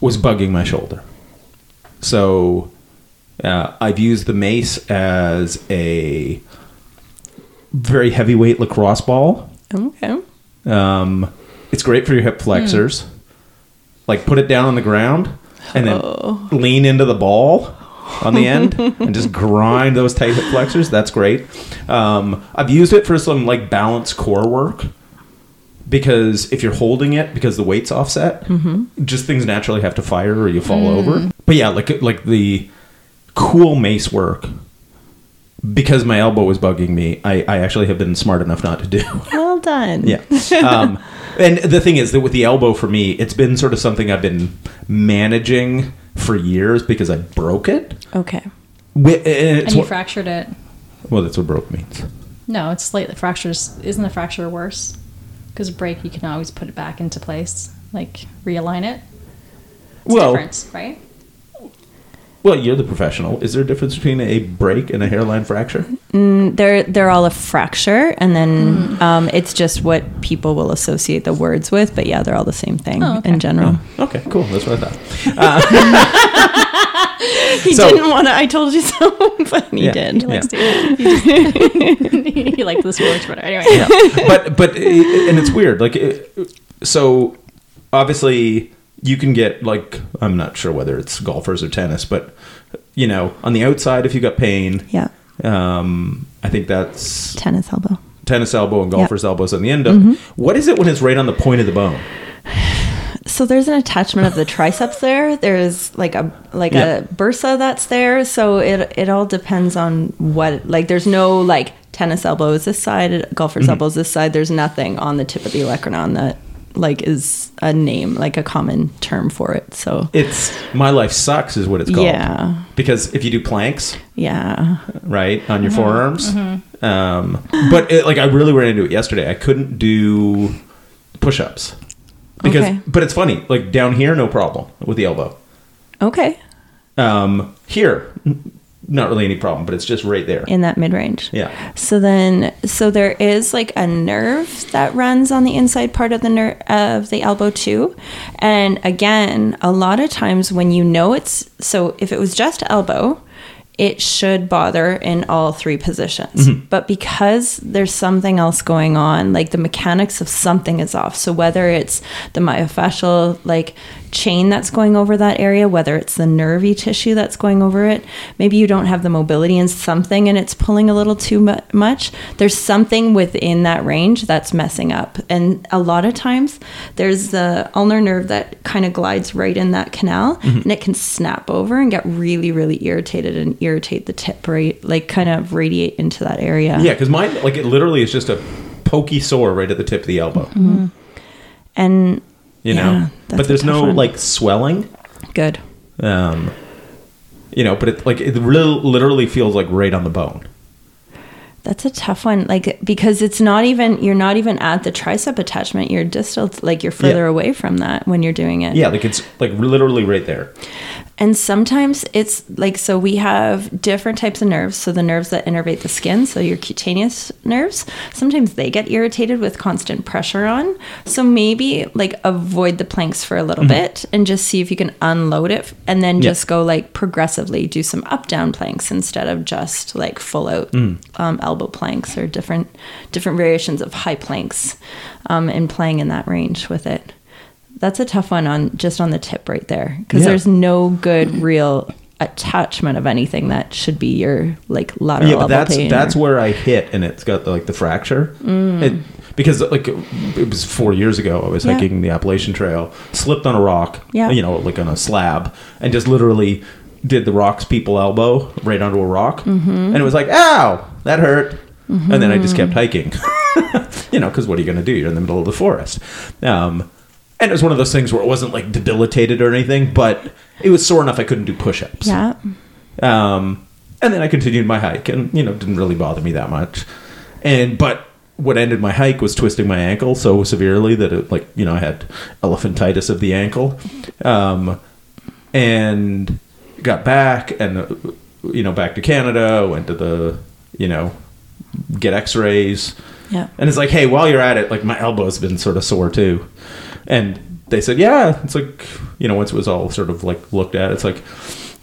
[SPEAKER 1] was bugging my shoulder. So uh, I've used the mace as a very heavyweight lacrosse ball.
[SPEAKER 4] Okay.
[SPEAKER 1] Um, it's great for your hip flexors. Mm like put it down on the ground and then oh. lean into the ball on the end and just grind those tight hip flexors. That's great. Um, I've used it for some like balance core work because if you're holding it because the weight's offset, mm-hmm. just things naturally have to fire or you fall mm. over. But yeah, like like the cool mace work because my elbow was bugging me, I, I actually have been smart enough not to do.
[SPEAKER 4] Well done.
[SPEAKER 1] yeah. Um, and the thing is that with the elbow for me, it's been sort of something I've been managing for years because I broke it.
[SPEAKER 4] Okay.
[SPEAKER 3] Uh, and, and you what, fractured it.
[SPEAKER 1] Well, that's what broke means.
[SPEAKER 3] No, it's slightly fractures. Isn't the fracture worse? Because a break, you can always put it back into place, like realign it. It's well, different, right?
[SPEAKER 1] Well, you're the professional. Is there a difference between a break and a hairline fracture?
[SPEAKER 4] Mm, they're they're all a fracture, and then mm. um, it's just what people will associate the words with. But yeah, they're all the same thing oh, okay. in general.
[SPEAKER 1] Oh, okay, cool. That's what I thought.
[SPEAKER 4] Uh, he so, didn't want to. I told you so, but he yeah, did. He likes yeah.
[SPEAKER 3] to. He, he liked this word, but anyway. Yeah.
[SPEAKER 1] But but and it's weird. Like so, obviously you can get like I'm not sure whether it's golfers or tennis, but you know, on the outside if you got pain,
[SPEAKER 4] yeah.
[SPEAKER 1] Um, I think that's
[SPEAKER 4] tennis elbow.
[SPEAKER 1] Tennis elbow and golfer's yep. elbows on the end of. Mm-hmm. What is it when it's right on the point of the bone?
[SPEAKER 4] So there's an attachment of the triceps there. There's like a like yep. a bursa that's there. So it it all depends on what like there's no like tennis elbow is this side, golfer's mm-hmm. elbow is this side. There's nothing on the tip of the olecranon that like is a name, like a common term for it. So
[SPEAKER 1] it's my life sucks is what it's called.
[SPEAKER 4] Yeah.
[SPEAKER 1] Because if you do planks,
[SPEAKER 4] yeah,
[SPEAKER 1] right on your mm-hmm. forearms. Mm-hmm. Um, but it, like I really ran into it yesterday. I couldn't do push-ups because, okay. but it's funny. Like down here, no problem with the elbow.
[SPEAKER 4] Okay.
[SPEAKER 1] Um, here, not really any problem, but it's just right there
[SPEAKER 4] in that mid range.
[SPEAKER 1] Yeah.
[SPEAKER 4] So then, so there is like a nerve that runs on the inside part of the nerve of the elbow too, and again, a lot of times when you know it's so if it was just elbow, it should bother in all three positions. Mm-hmm. But because there's something else going on, like the mechanics of something is off. So whether it's the myofascial like chain that's going over that area, whether it's the nervy tissue that's going over it, maybe you don't have the mobility in something and it's pulling a little too much. There's something within that range that's messing up. And a lot of times there's the ulnar nerve that kind of glides right in that canal mm-hmm. and it can snap over and get really, really irritated and irritate the tip, right? Like kind of radiate into that area.
[SPEAKER 1] Yeah, because mine, like it literally is just a pokey sore right at the tip of the elbow.
[SPEAKER 4] Mm-hmm. And
[SPEAKER 1] you
[SPEAKER 4] Yeah,
[SPEAKER 1] know. But there's no
[SPEAKER 4] one.
[SPEAKER 1] like swelling.
[SPEAKER 4] Good.
[SPEAKER 1] Um, you know, but it like it really, literally feels like right on the bone.
[SPEAKER 4] That's a tough one, like because it's not even you're not even at the tricep attachment. You're distal, like you're further
[SPEAKER 1] Yeah.
[SPEAKER 4] away from that when you're doing it.
[SPEAKER 1] Yeah, like it's like literally right there.
[SPEAKER 4] And sometimes it's like so we have different types of nerves. So the nerves that innervate the skin, so your cutaneous nerves, sometimes they get irritated with constant pressure on. So maybe like avoid the planks for a little bit and just see if you can unload it and then just go like progressively do some up down planks instead of just like full out um, elbow planks or different different variations of high planks um, and playing in that range with it. That's a tough one on just on the tip right there because
[SPEAKER 1] Yeah.
[SPEAKER 4] there's no good real attachment of anything that should be your like lateral
[SPEAKER 1] yeah, but
[SPEAKER 4] elbow
[SPEAKER 1] that's that's
[SPEAKER 4] or-
[SPEAKER 1] where I hit, and it's got like the fracture. It, because like it was four years ago, I was
[SPEAKER 4] Yeah.
[SPEAKER 1] hiking the Appalachian Trail, slipped on a rock,
[SPEAKER 4] Yeah.
[SPEAKER 1] you know, like on a slab, and just literally did the rocks people elbow right onto a rock,
[SPEAKER 4] Mm-hmm.
[SPEAKER 1] and it was like, ow, that hurt, and then I just kept hiking, you know, because what are you going to do? You're in the middle of the forest. Um, and it was one of those things where it wasn't like debilitated or anything, but it was sore enough I couldn't do push-ups.
[SPEAKER 4] yeah
[SPEAKER 1] Um, and then I continued my hike, and you know, it didn't really bother me that much. And but what ended my hike was twisting my ankle so severely that it like you know I had elephantitis of the ankle, um, and got back and you know back to Canada. Went to the you know get X-rays.
[SPEAKER 4] Yeah
[SPEAKER 1] And it's like, hey, while you're at it, like my elbow's been sort of sore too. And they said, yeah, it's like, you know, once it was all sort of like looked at, it's like,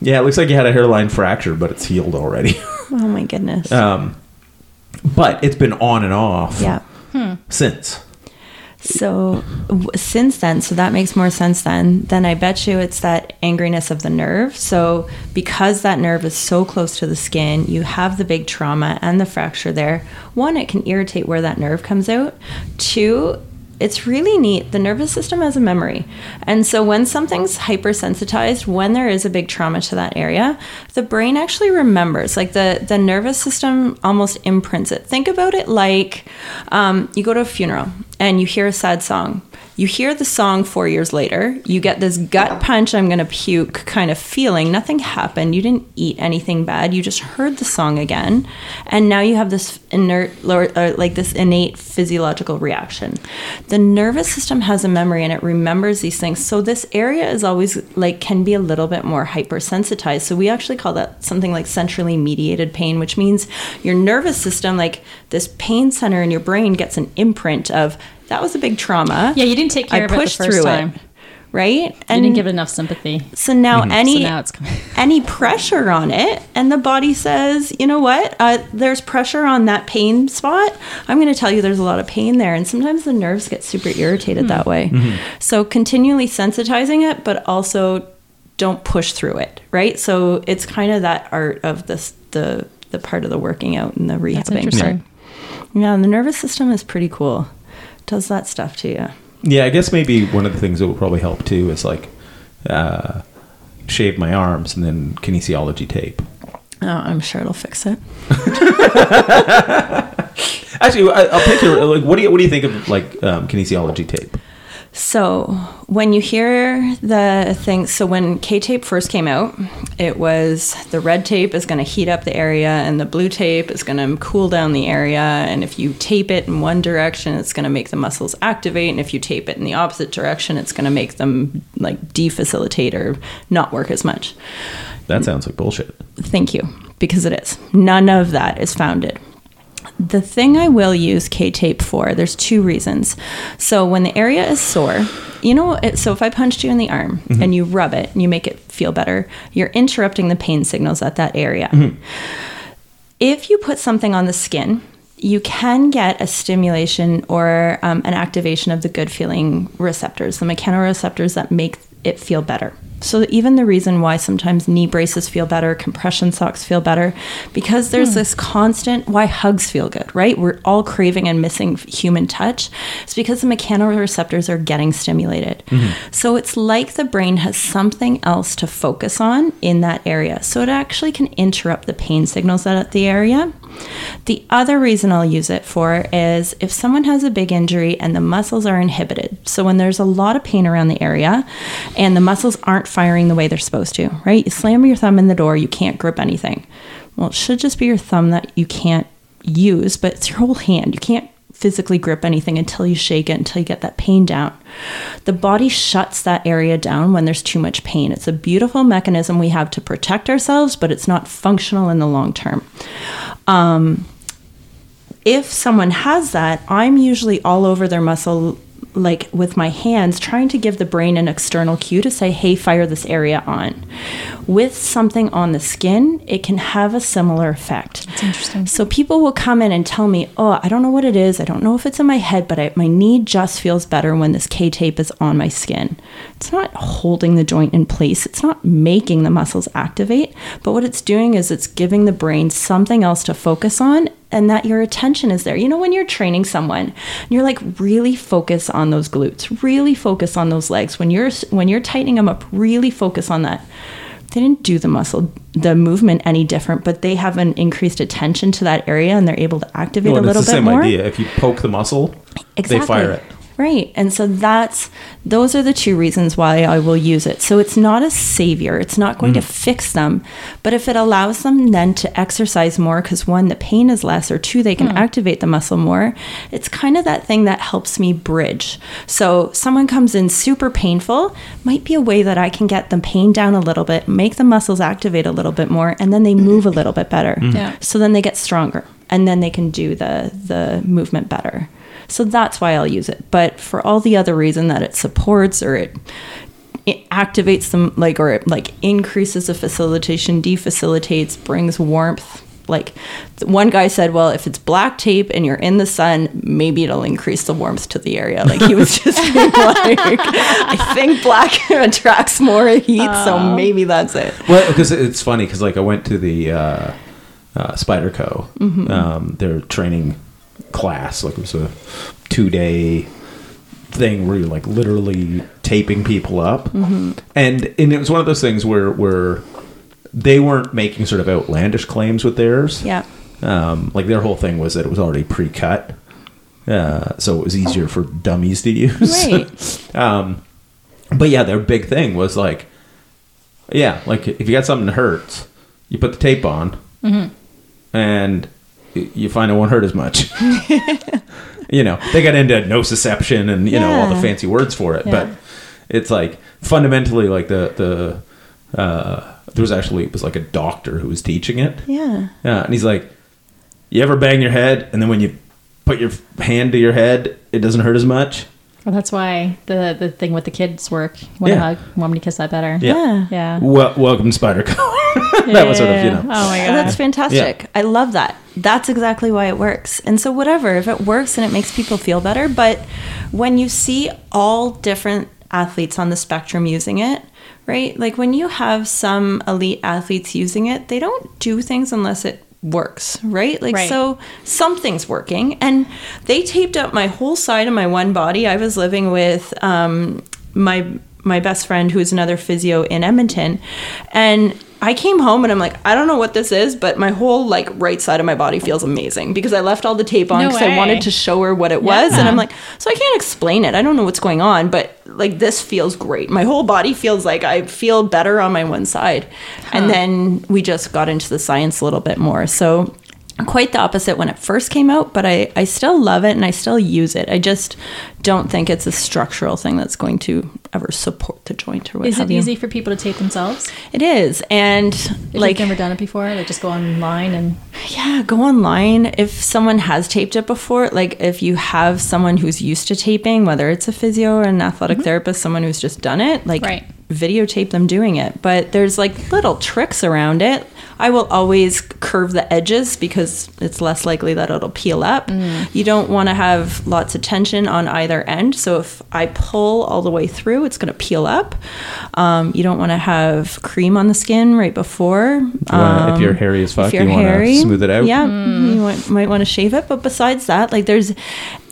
[SPEAKER 1] yeah, it looks like you had a hairline fracture, but it's healed already.
[SPEAKER 4] oh my goodness
[SPEAKER 1] um, but it's been on and off
[SPEAKER 4] yeah
[SPEAKER 1] since.
[SPEAKER 4] So w- since then, so that makes more sense then. Then I bet you it's that angriness of the nerve. So because that nerve is so close to the skin, you have the big trauma and the fracture there. One, it can irritate where that nerve comes out. Two, it's really neat. The nervous system has a memory. And so when something's hypersensitized, when there is a big trauma to that area, the brain actually remembers. Like the, the nervous system almost imprints it. Think about it like um, you go to a funeral and you hear a sad song. You hear the song four years later, you get this gut punch, I'm gonna puke kind of feeling. Nothing happened. You didn't eat anything bad. You just heard the song again. And now you have this inert, or uh, like this innate physiological reaction. The nervous system has a memory and it remembers these things. So this area is always like, can be a little bit more hypersensitized. So we actually call that something like centrally mediated pain, which means your nervous system, like this pain center in your brain, gets an imprint of, that was a big trauma.
[SPEAKER 3] Yeah, you didn't take care
[SPEAKER 4] I
[SPEAKER 3] of it the
[SPEAKER 4] pushed
[SPEAKER 3] first
[SPEAKER 4] through
[SPEAKER 3] time.
[SPEAKER 4] it, right?
[SPEAKER 3] You
[SPEAKER 4] And
[SPEAKER 3] didn't give it enough sympathy.
[SPEAKER 4] so now mm-hmm. any
[SPEAKER 3] So now it's
[SPEAKER 4] any pressure on it, and the body says, you know what? Uh, there's pressure on that pain spot. I'm going to tell you there's a lot of pain there, and sometimes the nerves get super irritated that mm-hmm. way. Mm-hmm. So continually sensitizing it, but also don't push through it, right? So it's kind of that art of this the the part of the working out and the
[SPEAKER 3] That's
[SPEAKER 4] rehabbing
[SPEAKER 3] interesting.
[SPEAKER 4] part. Yeah, and the nervous system is pretty cool. Does that stuff to you.
[SPEAKER 1] Yeah, I guess maybe one of the things that will probably help too is like uh, shave my arms and then kinesiology tape.
[SPEAKER 4] Oh, I'm sure it'll fix it.
[SPEAKER 1] Actually, I, I'll pick your like. What do you what do you think of like um, kinesiology tape?
[SPEAKER 4] So when you hear the thing, so when K tape first came out, it was the red tape is going to heat up the area and the blue tape is going to cool down the area. And if you tape it in one direction, it's going to make the muscles activate. And if you tape it in the opposite direction, it's going to make them like defacilitate or not work as much.
[SPEAKER 1] That sounds like bullshit.
[SPEAKER 4] Thank you, because it is. None of that is founded. The thing I will use K tape for, there's two reasons. So when the area is sore, you know, it, so if I punched you in the arm and you rub it and you make it feel better, you're interrupting the pain signals at that area. If you put something on the skin, you can get a stimulation or um, an activation of the good feeling receptors, the mechanoreceptors that make it feel better. So even the reason why sometimes knee braces feel better, compression socks feel better, because there's hmm. this constant why hugs feel good, right? We're all craving and missing human touch. It's because the mechanoreceptors are getting stimulated. Mm-hmm. So it's like the brain has something else to focus on in that area. So it actually can interrupt the pain signals at the area. The other reason I'll use it for is if someone has a big injury and the muscles are inhibited. So when there's a lot of pain around the area and the muscles aren't firing the way they're supposed to, right? You slam your thumb in the door, you can't grip anything. Well, it should just be your thumb that you can't use, but it's your whole hand. You can't physically grip anything until you shake it, until you get that pain down. The body shuts that area down when there's too much pain. It's a beautiful mechanism we have to protect ourselves, but it's not functional in the long term. Um, if someone has that, I'm usually all over their muscle like with my hands trying to give the brain an external cue to say hey fire this area on. With something on the skin it can have a similar effect.
[SPEAKER 3] It's interesting.
[SPEAKER 4] so people will come in and tell me oh i don't know what it is. I don't know if it's in my head but I, my knee just feels better when this k-tape is on my skin it's not holding the joint in place it's not making the muscles activate but what it's doing is it's giving the brain something else to focus on and that your attention is there. You know, when you're training someone, you're like really focus on those glutes, really focus on those legs. When you're when you're tightening them up, really focus on that. They didn't do the muscle, the movement any different, but they have an increased attention to that area and they're able to activate
[SPEAKER 1] Well,
[SPEAKER 4] a
[SPEAKER 1] and it's
[SPEAKER 4] little
[SPEAKER 1] the
[SPEAKER 4] bit
[SPEAKER 1] same
[SPEAKER 4] more.
[SPEAKER 1] idea. If you poke the muscle,
[SPEAKER 4] Exactly.
[SPEAKER 1] they fire it.
[SPEAKER 4] Right. And so that's those are the two reasons why I will use it. So it's not a savior. It's not going to mm. fix them, but if it allows them then to exercise more cuz one the pain is less or two they can hmm. activate the muscle more, it's kind of that thing that helps me bridge. So someone comes in super painful, might be a way that I can get the pain down a little bit, make the muscles activate a little bit more and then they move a little bit better. Mm. Mm.
[SPEAKER 3] Yeah.
[SPEAKER 4] So then they get stronger and then they can do the the movement better. So that's why I'll use it. But for all the other reason that it supports or it it activates them like or it like increases the facilitation, defacilitates, brings warmth. Like one guy said, well, if it's black tape and you're in the sun, maybe it'll increase the warmth to the area. Like he was just being like, I think black attracts more heat, so maybe that's it.
[SPEAKER 1] Well, because it's funny because like I went to the uh, uh, SpiderTech,
[SPEAKER 4] Mm-hmm.
[SPEAKER 1] um, their training class. Like it was a two day thing where you're like literally taping people up,
[SPEAKER 4] Mm-hmm.
[SPEAKER 1] and and it was one of those things where where they weren't making sort of outlandish claims with theirs.
[SPEAKER 4] Yeah.
[SPEAKER 1] Um, like their whole thing was that it was already pre-cut, uh, so it was easier for dummies to use.
[SPEAKER 4] Right.
[SPEAKER 1] um, but yeah, their big thing was like, yeah, like if you got something that hurts, you put the tape on, and y- you find it won't hurt as much. you know, they got into nociception and you know all the fancy words for it, but it's like fundamentally like the the uh, there was actually it was like a doctor who was teaching it.
[SPEAKER 4] Yeah.
[SPEAKER 1] Yeah, and he's like, "You ever bang your head, and then when you put your hand to your head, it doesn't hurt as much."
[SPEAKER 3] Well, that's why the the thing with the kids work. You want to
[SPEAKER 1] Yeah.
[SPEAKER 3] hug, want me to kiss that better.
[SPEAKER 1] Yeah.
[SPEAKER 4] Yeah.
[SPEAKER 3] Yeah.
[SPEAKER 1] Well, welcome to Spider oh, that was sort of you know.
[SPEAKER 3] Oh my
[SPEAKER 4] Oh,
[SPEAKER 3] god.
[SPEAKER 4] that's fantastic. I love that. That's exactly why it works. And so, whatever, if it works and it makes people feel better, but when you see all different athletes on the spectrum using it, right? Like when you have some elite athletes using it, they don't do things unless it works, right? Like,
[SPEAKER 3] Right.
[SPEAKER 4] so something's working. And they taped up my whole side of my one body. I was living with um, my my best friend who is another physio in Edmonton and I came home and I'm like I don't know what this is but my whole like right side of my body feels amazing because I left all the tape on
[SPEAKER 3] No
[SPEAKER 4] because I wanted to show her what it was and I'm like so I can't explain it. I don't know what's going on but like this feels great. My whole body feels like I feel better on my one side. And then we just got into the science a little bit more. So quite the opposite when it first came out, but I, I still love it and I still use it. I just don't think it's a structural thing that's going to ever support the joint or what
[SPEAKER 3] Is it
[SPEAKER 4] you.
[SPEAKER 3] easy for people to tape themselves?
[SPEAKER 4] It is. And
[SPEAKER 3] If
[SPEAKER 4] like,
[SPEAKER 3] never done it before, like just go online and
[SPEAKER 4] yeah, go online. If someone has taped it before, like if you have someone who's used to taping, whether it's a physio or an athletic mm-hmm. therapist, someone who's just done it, like
[SPEAKER 3] Right.
[SPEAKER 4] videotape them doing it. But there's like little tricks around it. I will always curve the edges because it's less likely that it'll peel up. You don't want to have lots of tension on either end. So if I pull all the way through, it's going to peel up. Um, you don't want to have cream on the skin right before.
[SPEAKER 1] wanna- if you're
[SPEAKER 4] Um,
[SPEAKER 1] hairy as fuck,
[SPEAKER 4] if you're
[SPEAKER 1] wanna
[SPEAKER 4] hairy,
[SPEAKER 1] smooth it out?
[SPEAKER 4] Yeah, you might, might want to shave it. But besides that, like there's,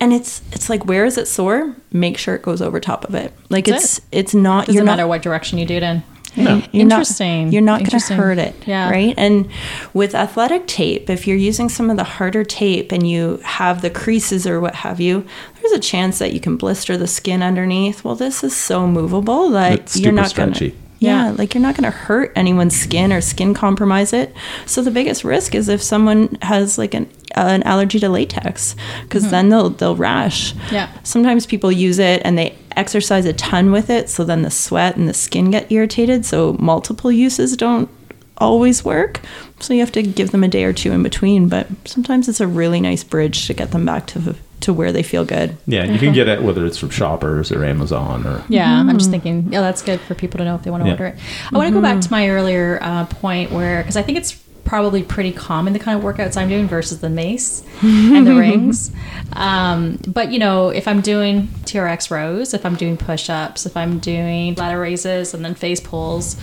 [SPEAKER 4] and it's it's like where is it sore? Make sure it goes over top of it. Like
[SPEAKER 3] That's
[SPEAKER 4] it's it's not.
[SPEAKER 3] doesn't
[SPEAKER 4] you're
[SPEAKER 3] matter
[SPEAKER 4] not,
[SPEAKER 3] what direction you do it in.
[SPEAKER 1] No.
[SPEAKER 4] You're not-
[SPEAKER 3] Interesting.
[SPEAKER 4] you're not going to hurt it,
[SPEAKER 3] Yeah.
[SPEAKER 4] right? And with athletic tape, if you're using some of the harder tape and you have the creases or what have you, there's a chance that you can blister the skin underneath. Well, this is so movable that
[SPEAKER 1] It's
[SPEAKER 4] you're not going to. Yeah,
[SPEAKER 3] Yeah.
[SPEAKER 4] like you're not going to hurt anyone's skin or skin compromise it. So the biggest risk is if someone has like an an allergy to latex, because mm-hmm. then they'll they'll rash.
[SPEAKER 3] Yeah.
[SPEAKER 4] Sometimes people use it and they exercise a ton with it, so then the sweat and the skin get irritated. So multiple uses don't always work. So you have to give them a day or two in between. But sometimes it's a really nice bridge to get them back to to where they feel good.
[SPEAKER 1] Yeah, you can get it whether it's from Shoppers or Amazon or
[SPEAKER 3] Yeah, I'm just thinking, yeah, that's good for people to know if they want to
[SPEAKER 1] Yeah.
[SPEAKER 3] order it. I want to go back to my earlier uh, point where, because I think it's probably pretty common the kind of workouts I'm doing versus the mace and the rings. Um, but you know, if I'm doing TRX rows, if I'm doing push-ups, if I'm doing lateral raises and then face pulls,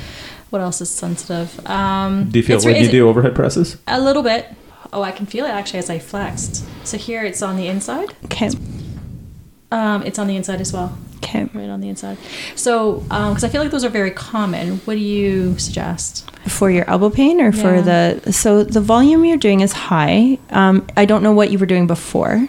[SPEAKER 3] what else is sensitive? Um,
[SPEAKER 1] Do you feel
[SPEAKER 3] it's-
[SPEAKER 1] when you do overhead presses?
[SPEAKER 3] a little bit? Oh, I can feel it actually as I flexed. So here it's on the inside.
[SPEAKER 4] Okay.
[SPEAKER 3] Um, it's on the inside as well
[SPEAKER 4] Okay.
[SPEAKER 3] right on the inside. So, because I feel like those are very common, what do you suggest?
[SPEAKER 4] For your elbow pain or for the so the volume you're doing is high. Um, I don't know what you were doing before,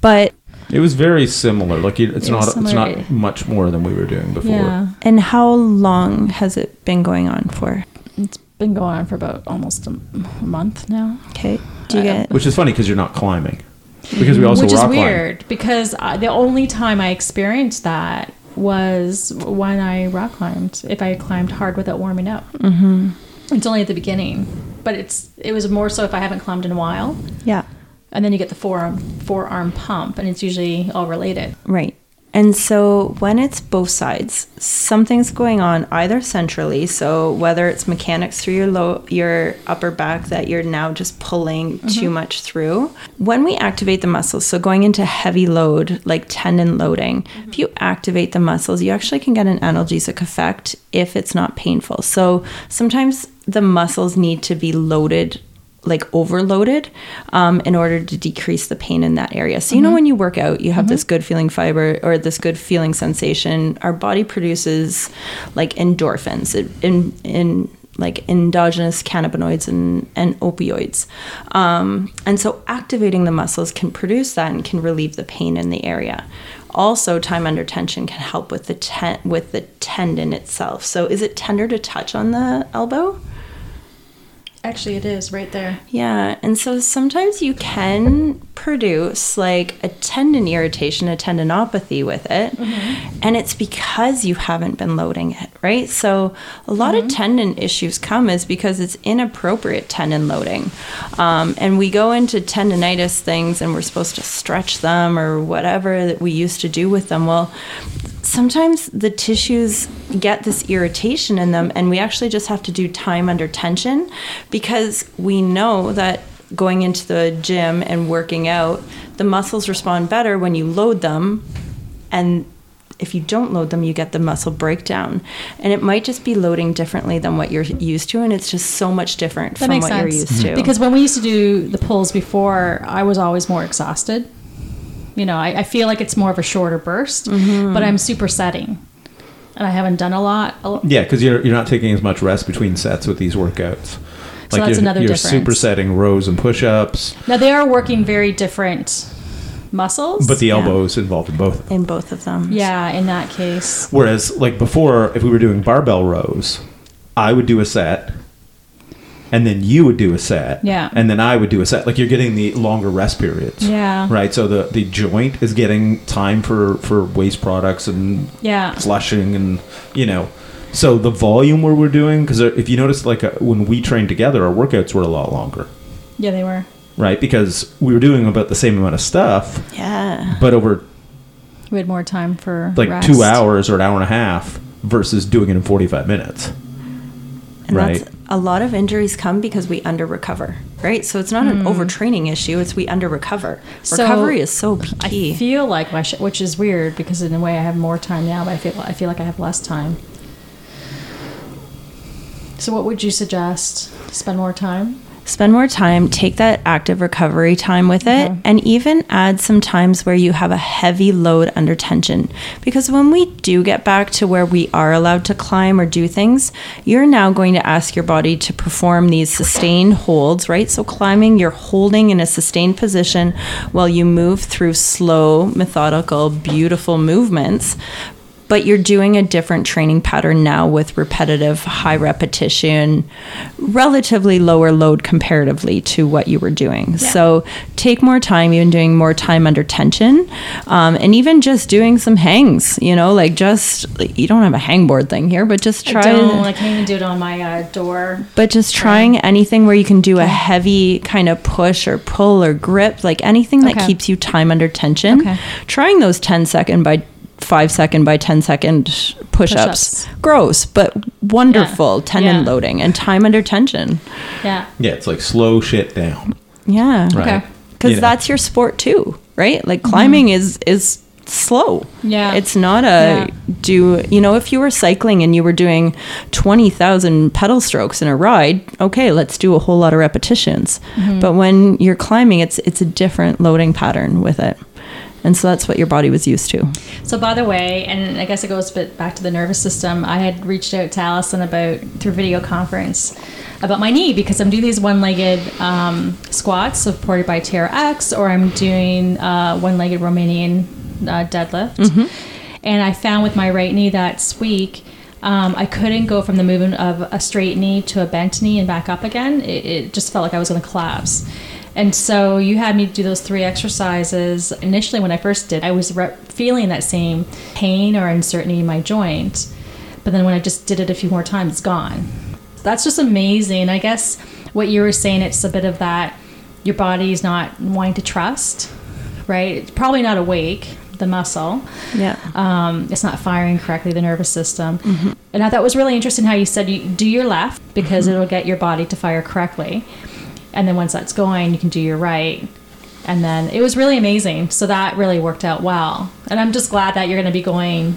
[SPEAKER 4] but
[SPEAKER 1] It was very similar. Like it's
[SPEAKER 3] It
[SPEAKER 1] not
[SPEAKER 3] was
[SPEAKER 1] it's not much more than we were doing before.
[SPEAKER 3] Yeah,
[SPEAKER 4] and how long has it been going on for?
[SPEAKER 3] it's been going on for about almost a, a month now.
[SPEAKER 4] Okay. Do you
[SPEAKER 3] Uh,
[SPEAKER 4] get
[SPEAKER 1] Which is funny because you're not climbing. Because we also
[SPEAKER 3] Which is
[SPEAKER 1] rock climb.
[SPEAKER 3] weird because I, the only time I experienced that was when I rock climbed. If I climbed hard without warming up, mm-hmm. it's only at the beginning, but it's it was more so if I haven't climbed in a while,
[SPEAKER 4] yeah.
[SPEAKER 3] and then you get the forearm forearm pump, and it's usually all related.
[SPEAKER 4] Right. And so when it's both sides, something's going on either centrally. So whether it's mechanics through your low, your upper back that you're now just pulling mm-hmm. too much through. When we activate the muscles, so going into heavy load like tendon loading, mm-hmm. if you activate the muscles, you actually can get an analgesic effect if it's not painful. So sometimes the muscles need to be loaded like overloaded um, in order to decrease the pain in that area. So you know when you work out, you have this good feeling fiber or this good feeling sensation. Our body produces like endorphins it, in in like endogenous cannabinoids and, and opioids. Um, and so activating the muscles can produce that and can relieve the pain in the area. Also, time under tension can help with the ten- with the tendon itself. So, is it tender to touch on the elbow?
[SPEAKER 3] Actually, it is right there.
[SPEAKER 4] Yeah, and so sometimes you can produce like a tendon irritation, a tendinopathy with it, and it's because you haven't been loading it, right? So a lot of tendon issues come is because it's inappropriate tendon loading, um, and we go into tendonitis things, and we're supposed to stretch them or whatever that we used to do with them. Well, sometimes the tissues get this irritation in them and we actually just have to do time under tension because we know that going into the gym and working out the muscles respond better when you load them and if you don't load them you get the muscle breakdown and it might just be loading differently than what you're used to and it's just so much different
[SPEAKER 3] That
[SPEAKER 4] from what
[SPEAKER 3] sense.
[SPEAKER 4] you're used to
[SPEAKER 3] Because when we used to do the pulls before, I was always more exhausted. You know, I, I feel like it's more of a shorter burst,
[SPEAKER 4] Mm-hmm.
[SPEAKER 3] but I'm supersetting. And I haven't done a lot.
[SPEAKER 1] Yeah, because you're you're not taking as much rest between sets with these workouts.
[SPEAKER 3] So that's
[SPEAKER 1] you're,
[SPEAKER 3] another
[SPEAKER 1] you're
[SPEAKER 3] difference.
[SPEAKER 1] supersetting rows and push-ups,
[SPEAKER 3] Now they are working very different muscles.
[SPEAKER 1] but the
[SPEAKER 4] Yeah.
[SPEAKER 1] elbow is involved in both.
[SPEAKER 4] in both of them
[SPEAKER 3] yeah, in that case,
[SPEAKER 1] Whereas, like before, if we were doing barbell rows, I would do a set, and then you would do a set,
[SPEAKER 3] Yeah.
[SPEAKER 1] and then I would do a set. Like you're getting the longer rest periods,
[SPEAKER 3] Yeah.
[SPEAKER 1] right? So the the joint is getting time for for waste products and
[SPEAKER 3] yeah,
[SPEAKER 1] flushing, and you know. So the volume where we're doing, because if you notice, like uh, when we trained together, our workouts were a lot longer,
[SPEAKER 3] yeah, they were.
[SPEAKER 1] right? Because we were doing about the same amount of stuff,
[SPEAKER 4] yeah
[SPEAKER 1] but over
[SPEAKER 3] We had more time for
[SPEAKER 1] like
[SPEAKER 3] rest.
[SPEAKER 1] two hours or an hour and a half versus doing it in 45 minutes.
[SPEAKER 4] And
[SPEAKER 1] Right.
[SPEAKER 4] that's a lot of injuries come because we under recover, right? So it's not an hmm. overtraining issue, it's we under recover.
[SPEAKER 3] So,
[SPEAKER 4] Recovery is so key.
[SPEAKER 3] I feel like my sh- which is weird because in a way I have more time now, but I feel I feel like I have less time. So what would you suggest? Spend more time?
[SPEAKER 4] Spend more time, take that active recovery time with it, uh-huh. and even add some times where you have a heavy load under tension. Because when we do get back to where we are allowed to climb or do things, you're now going to ask your body to perform these sustained holds, right? So climbing, you're holding in a sustained position while you move through slow, methodical, beautiful movements but you're doing a different training pattern now with repetitive, high repetition, relatively lower load comparatively to what you were doing. So take more time, even doing more time under tension, um, and even just doing some hangs. You know, like just you don't have a hangboard thing here, but just try.
[SPEAKER 3] I don't. I can't even do it on my uh, door.
[SPEAKER 4] But just trying anything where you can do a heavy kind of push or pull or grip, like anything that
[SPEAKER 3] Okay.
[SPEAKER 4] keeps you time under tension.
[SPEAKER 3] Okay.
[SPEAKER 4] Trying those 10 second by 5 second by 10 second push ups.
[SPEAKER 3] Push-ups.
[SPEAKER 4] Gross, but wonderful tendon
[SPEAKER 3] Yeah.
[SPEAKER 4] loading and time under tension.
[SPEAKER 3] Yeah.
[SPEAKER 1] Yeah, it's like slow shit down.
[SPEAKER 4] Yeah.
[SPEAKER 1] Right.
[SPEAKER 3] Okay.
[SPEAKER 4] Because
[SPEAKER 1] You know.
[SPEAKER 4] that's your sport too, right? Like climbing mm-hmm. is is slow.
[SPEAKER 3] Yeah.
[SPEAKER 4] It's not a
[SPEAKER 3] Yeah.
[SPEAKER 4] do you know if you were cycling and you were doing 20,000 pedal strokes in a ride, okay, let's do a whole lot of repetitions. Mm-hmm. But when you're climbing it's it's a different loading pattern with it. And so that's what your body was used to.
[SPEAKER 3] So, by the way, and I guess it goes a bit back to the nervous system. I had reached out to Allison about through video conference about my knee because I'm doing these one-legged um, squats supported by TRX, or I'm doing uh, one-legged Romanian uh, deadlift. And I found with my right knee that weak. Um, I couldn't go from the movement of a straight knee to a bent knee and back up again. It, it just felt like I was going to collapse. And so you had me do those three exercises. Initially, when I first did, I was re- feeling that same pain or uncertainty in my joint. But then when I just did it a few more times, it's gone. That's just amazing. I guess what you were saying, it's a bit of that your body's not wanting to trust, right? It's probably not awake, the muscle
[SPEAKER 4] Yeah.
[SPEAKER 3] um, it's not firing correctly the nervous system and i thought it was really interesting how you said you do your left because it'll get your body to fire correctly and then once that's going you can do your right. And then it was really amazing. So that really worked out well. And i'm just glad that you're going to be going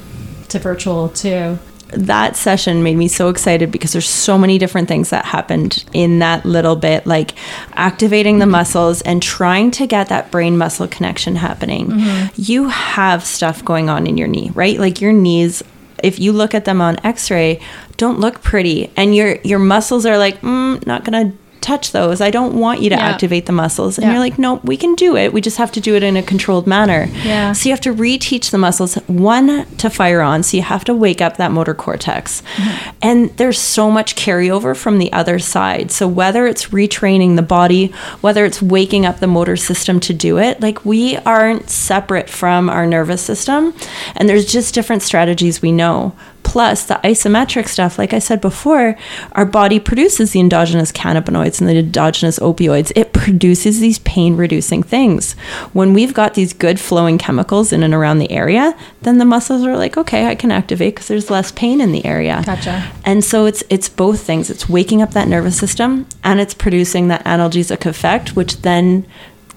[SPEAKER 3] to virtual too.
[SPEAKER 4] That session made me so excited because there's so many different things that happened in that little bit like activating the muscles and trying to get that brain muscle connection happening. You have stuff going on in your knee right? Like your knees if you look at them on x-ray don't look pretty. And your your muscles are like mm, not gonna touch those. I don't want you to
[SPEAKER 3] Yeah.
[SPEAKER 4] activate the muscles. And
[SPEAKER 3] Yeah.
[SPEAKER 4] you're like no we can do it. We just have to do it in a controlled manner.
[SPEAKER 3] Yeah.
[SPEAKER 4] so you have to reteach the muscles one to fire on. So you have to wake up that motor cortex. Mm-hmm. And there's so much carryover from the other side. So whether it's retraining the body whether it's waking up the motor system to do it like we aren't separate from our nervous system. And there's just different strategies we know plus the isometric stuff like i said before our body produces the endogenous cannabinoids and the endogenous opioids. It produces these pain reducing things. When we've got these good flowing chemicals in and around the area then the muscles are like okay i can activate because there's less pain in the area.
[SPEAKER 3] Gotcha.
[SPEAKER 4] and so it's it's both things. It's waking up that nervous system and it's producing that analgesic effect which then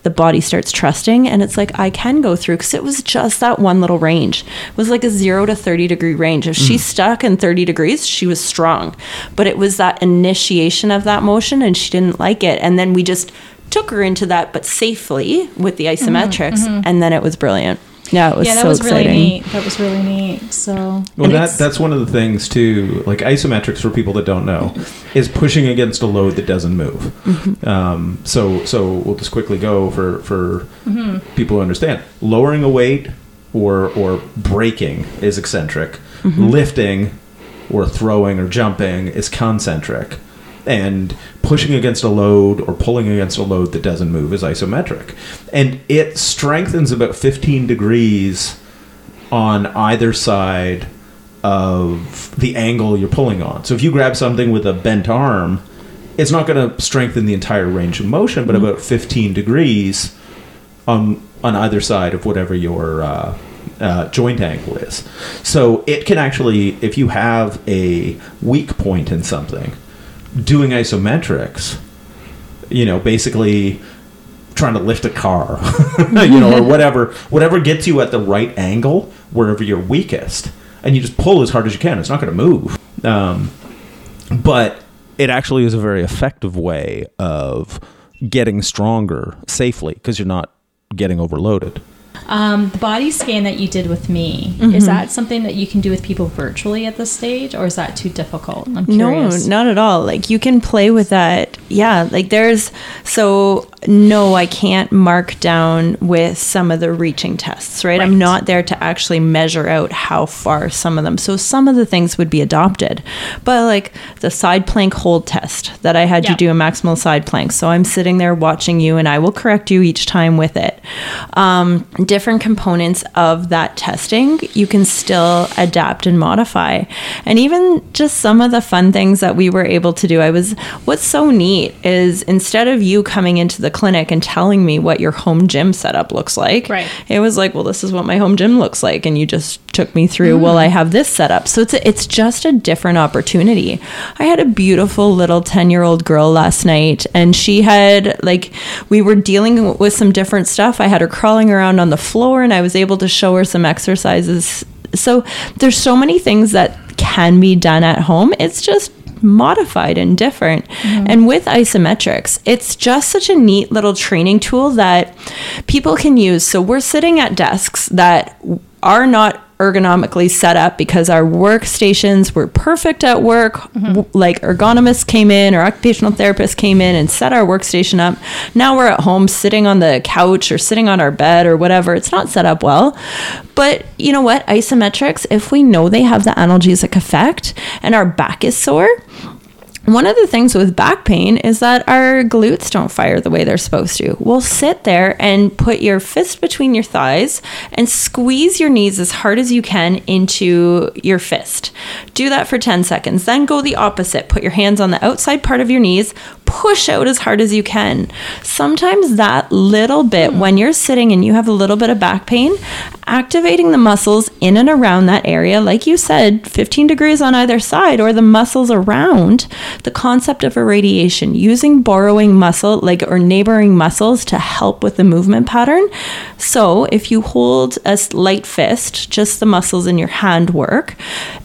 [SPEAKER 4] the body starts trusting and it's like i can go through because it was just that one little range. It was like a 0 to 30 degree range. If she mm. stuck in 30 degrees she was strong. But it was that initiation of that motion and she didn't like it. And then we just took her into that but safely with the mm-hmm. isometrics mm-hmm. and then it was brilliant yeah it was
[SPEAKER 3] yeah that
[SPEAKER 4] so
[SPEAKER 3] was
[SPEAKER 4] exciting
[SPEAKER 3] really neat that was really neat so
[SPEAKER 1] Well,
[SPEAKER 4] And
[SPEAKER 1] that that's one of the things too. Like isometrics, for people that don't know, is pushing against a load that doesn't move.
[SPEAKER 4] Mm-hmm.
[SPEAKER 1] Um, so so we'll just quickly go for for
[SPEAKER 4] Mm-hmm.
[SPEAKER 1] people who understand. Lowering a weight or or braking is eccentric.
[SPEAKER 4] Mm-hmm.
[SPEAKER 1] Lifting or throwing or jumping is concentric. And pushing against a load or pulling against a load that doesn't move is isometric. And it strengthens about 15 degrees on either side of the angle you're pulling on. So if you grab something with a bent arm, it's not going to strengthen the entire range of motion, but about 15 degrees on on either side of whatever your uh, uh, joint angle is. So it can actually, if you have a weak point in something, doing isometrics, you know, basically trying to lift a car, you know, or whatever, whatever gets you at the right angle wherever you're weakest, and you just pull as hard as you can. It's not going to move, um, but it actually is a very effective way of getting stronger safely because you're not getting overloaded.
[SPEAKER 3] Um, the body scan that you did with me
[SPEAKER 4] Mm-hmm.
[SPEAKER 3] is that something that you can do with people virtually at this stage, or is that too difficult? I'm
[SPEAKER 4] No, not at all. Like you can play with that. Yeah, like there's so no, I can't mark down with some of the reaching tests, right? I'm not there to actually measure out how far some of them. So some of the things would be adopted. But like the side plank hold test that I had
[SPEAKER 3] Yeah.
[SPEAKER 4] you do a maximal side plank. So I'm sitting there watching you and I will correct you each time with it. Um, different components of that testing you can still adapt and modify. And even just some of the fun things that we were able to do. I was what's so neat is instead of you coming into the clinic and telling me what your home gym setup looks like,
[SPEAKER 3] Right.
[SPEAKER 4] it was like, well, this is what my home gym looks like, and you just took me through. Well, I mm. have this setup, so it's a, it's just a different opportunity. I had a beautiful little ten year old girl last night, and she had like we were dealing with some different stuff. I had her crawling around on the floor, and I was able to show her some exercises. So there's so many things that can be done at home. It's just modified and different. Mm-hmm. And with isometrics, it's just such a neat little training tool that people can use. So we're sitting at desks that are not ergonomically set up because our workstations were perfect at work. Mm-hmm. W- Like ergonomists came in or occupational therapists came in and set our workstation up. Now we're at home sitting on the couch or sitting on our bed or whatever. It's not set up well. But you know what? Isometrics, if we know they have the analgesic effect and our back is sore, one of the things with back pain is that our glutes don't fire the way they're supposed to. We'll sit there and put your fist between your thighs and squeeze your knees as hard as you can into your fist. Do that for 10 seconds. Then go the opposite. Put your hands on the outside part of your knees, push out as hard as you can. Sometimes that little bit, hmm. when you're sitting and you have a little bit of back pain, activating the muscles in and around that area, like you said, 15 degrees on either side, or the muscles around, the concept of irradiation, using borrowing muscle, like or neighboring muscles to help with the movement pattern. So if you hold a light fist, just the muscles in your hand work.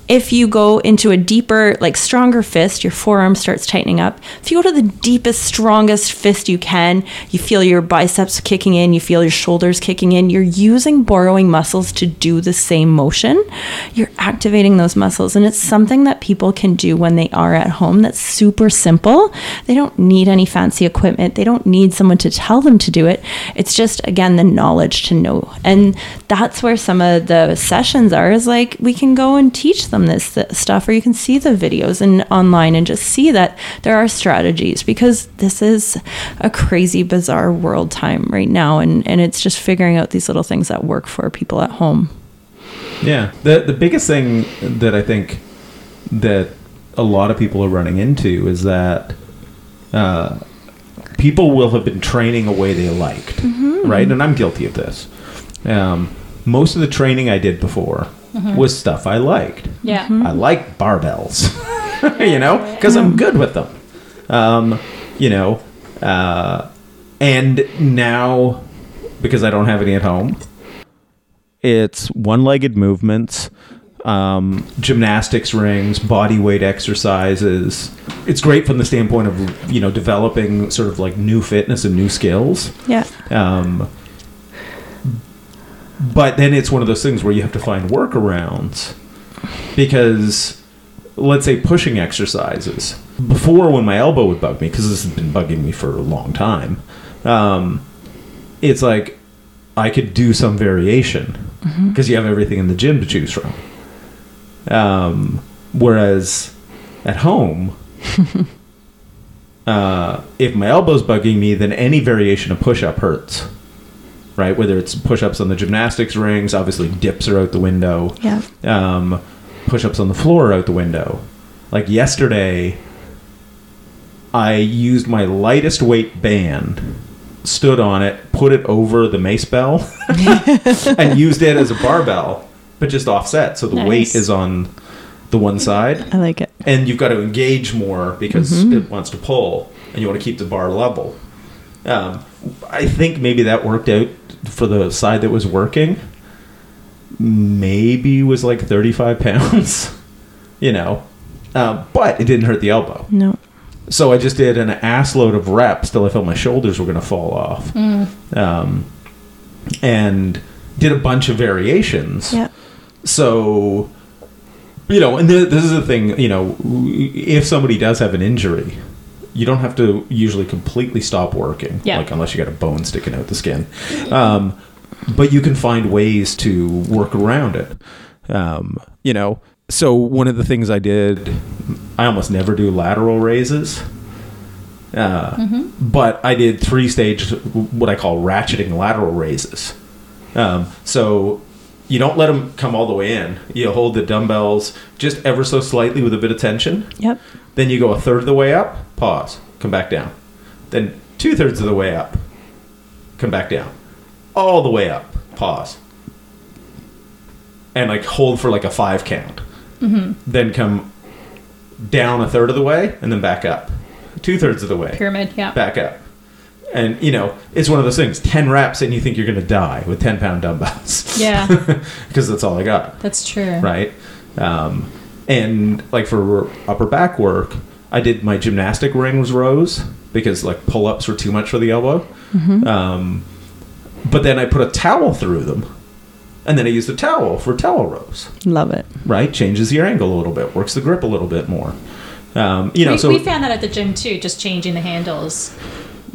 [SPEAKER 4] If you go into a deeper, like stronger fist, your forearm starts tightening up. If you go to the deepest, strongest fist you can, you feel your biceps kicking in, you feel your shoulders kicking in. You're using borrowing muscles to do the same motion. You're activating those muscles. And it's something that people can do when they are at home that's super simple. They don't need any fancy equipment, they don't need someone to tell them to do it. It's just, again, the knowledge to know. And that's where some of the sessions are is like we can go and teach them this th- stuff, or you can see the videos and online and just see that there are strategies because this is a crazy, bizarre world time right now. And, and it's just figuring out these little things that work for people at home.
[SPEAKER 1] Yeah. The the biggest thing that I think that a lot of people are running into is that uh, people will have been training a way they liked, right? And I'm guilty of this. Um, most of the training I did before was stuff I liked.
[SPEAKER 3] Yeah.
[SPEAKER 1] I like barbells, you know, because I'm good with them. Um, you know, uh, and now because I don't have any at home, it's one-legged movements, um, gymnastics rings, body weight exercises. It's great from the standpoint of you know developing sort of like new fitness and new skills.
[SPEAKER 4] Yeah.
[SPEAKER 1] Um, but then it's one of those things where you have to find workarounds because let's say pushing exercises. Before when my elbow would bug me because this has been bugging me for a long time um, it's like i could do some variation because you have everything in the gym to choose from. Um, whereas at home uh, if my elbow's bugging me then any variation of push-up hurts right whether it's push-ups on the gymnastics rings obviously dips are out the window
[SPEAKER 4] Yeah.
[SPEAKER 1] um, push-ups on the floor are out the window. Like yesterday, I used my lightest weight band, stood on it, put it over the mace bell, and used it as a barbell, but just offset, so the weight is on the one side,
[SPEAKER 4] I like it.
[SPEAKER 1] and you've got to engage more because it wants to pull, and you want to keep the bar level. Um, I think maybe that worked out for the side that was working maybe was like 35 pounds, you know, uh, but it didn't hurt the elbow.
[SPEAKER 4] No.
[SPEAKER 1] So I just did an ass load of reps till I felt my shoulders were going to fall off. Um, and did a bunch of variations.
[SPEAKER 4] Yeah.
[SPEAKER 1] So, you know, and th- this is the thing, you know, if somebody does have an injury, you don't have to usually completely stop working,
[SPEAKER 3] Yeah.
[SPEAKER 1] like unless you got a bone sticking out the skin. Um, but you can find ways to work around it. Um, you know, so one of the things I did, I almost never do lateral raises. Uh, But I did three stage, what I call ratcheting lateral raises. Um, so you don't let them come all the way in. You hold the dumbbells just ever so slightly with a bit of tension.
[SPEAKER 4] Yep.
[SPEAKER 1] Then you go a third of the way up, pause, come back down. Then two thirds of the way up, come back down. All the way up, pause. And like hold for like a five count. Mm-hmm. Then come down a third of the way and then back up. Two thirds of the way
[SPEAKER 3] Pyramid, yeah.
[SPEAKER 1] back up. And you know, it's one of those things. Ten reps, and you think you're going to die with ten pound dumbbells.
[SPEAKER 3] Yeah,
[SPEAKER 1] because that's all I got,
[SPEAKER 3] that's true.
[SPEAKER 1] right? Um, and like for upper back work, I did my gymnastic rings rows because like pull ups were too much for the elbow. Um, but then I put a towel through them, and then I used a towel for towel rows.
[SPEAKER 4] Love it.
[SPEAKER 1] Right, changes your angle a little bit, works the grip a little bit more. Um, you know,
[SPEAKER 3] we,
[SPEAKER 1] so
[SPEAKER 3] we found that at the gym too, just changing the handles,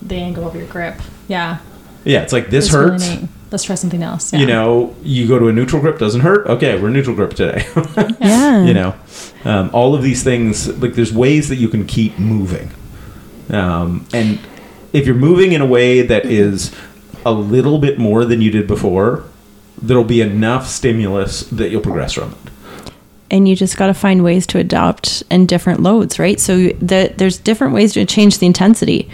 [SPEAKER 3] the angle of your grip. Yeah.
[SPEAKER 1] yeah, it's like this
[SPEAKER 3] It's
[SPEAKER 1] hurts.
[SPEAKER 3] neat. Let's try something else. Yeah.
[SPEAKER 1] you know, you go to a neutral grip, doesn't hurt. Okay, we're neutral grip today.
[SPEAKER 4] Yeah.
[SPEAKER 1] you know, um, all of these things, like there's ways that you can keep moving. Um, and if you're moving in a way that is a little bit more than you did before, there'll be enough stimulus that you'll progress from it.
[SPEAKER 4] and you just got to find ways to adopt in different loads, right? So the, there's different ways to change the intensity.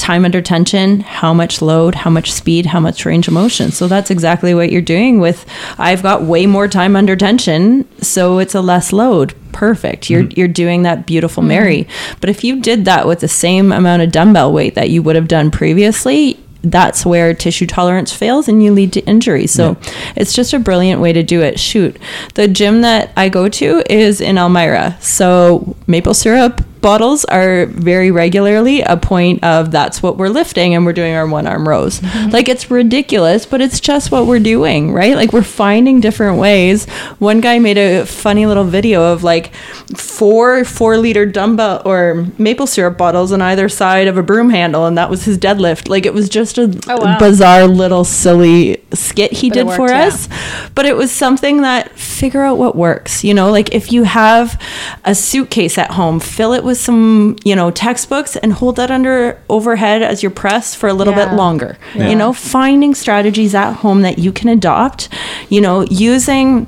[SPEAKER 4] Time under tension, how much load, how much speed, how much range of motion. So that's exactly what you're doing with I've got way more time under tension, so it's a less load. Perfect. You're mm-hmm. you're doing that beautiful mm-hmm. Mary. But if you did that with the same amount of dumbbell weight that you would have done previously, that's where tissue tolerance fails and you lead to injury. So it's just a brilliant way to do it. Shoot. The gym that I go to is in Elmira. So maple syrup bottles are very regularly a point of that's what we're lifting and we're doing our one arm rows. Mm-hmm. Like it's ridiculous, but it's just what we're doing, right? Like we're finding different ways. One guy made a funny little video of like four four liter dumbbell or maple syrup bottles on either side of a broom handle and that was his deadlift. Like it was just a
[SPEAKER 3] Oh, wow.
[SPEAKER 4] bizarre little silly skit he
[SPEAKER 3] But
[SPEAKER 4] did for
[SPEAKER 3] worked, yeah.
[SPEAKER 4] us but it was something that figure out what works you know like if you have a suitcase at home fill it with some you know textbooks and hold that under overhead as your press for a little
[SPEAKER 3] Yeah.
[SPEAKER 4] bit longer
[SPEAKER 3] Yeah.
[SPEAKER 4] you know finding strategies at home that you can adopt you know using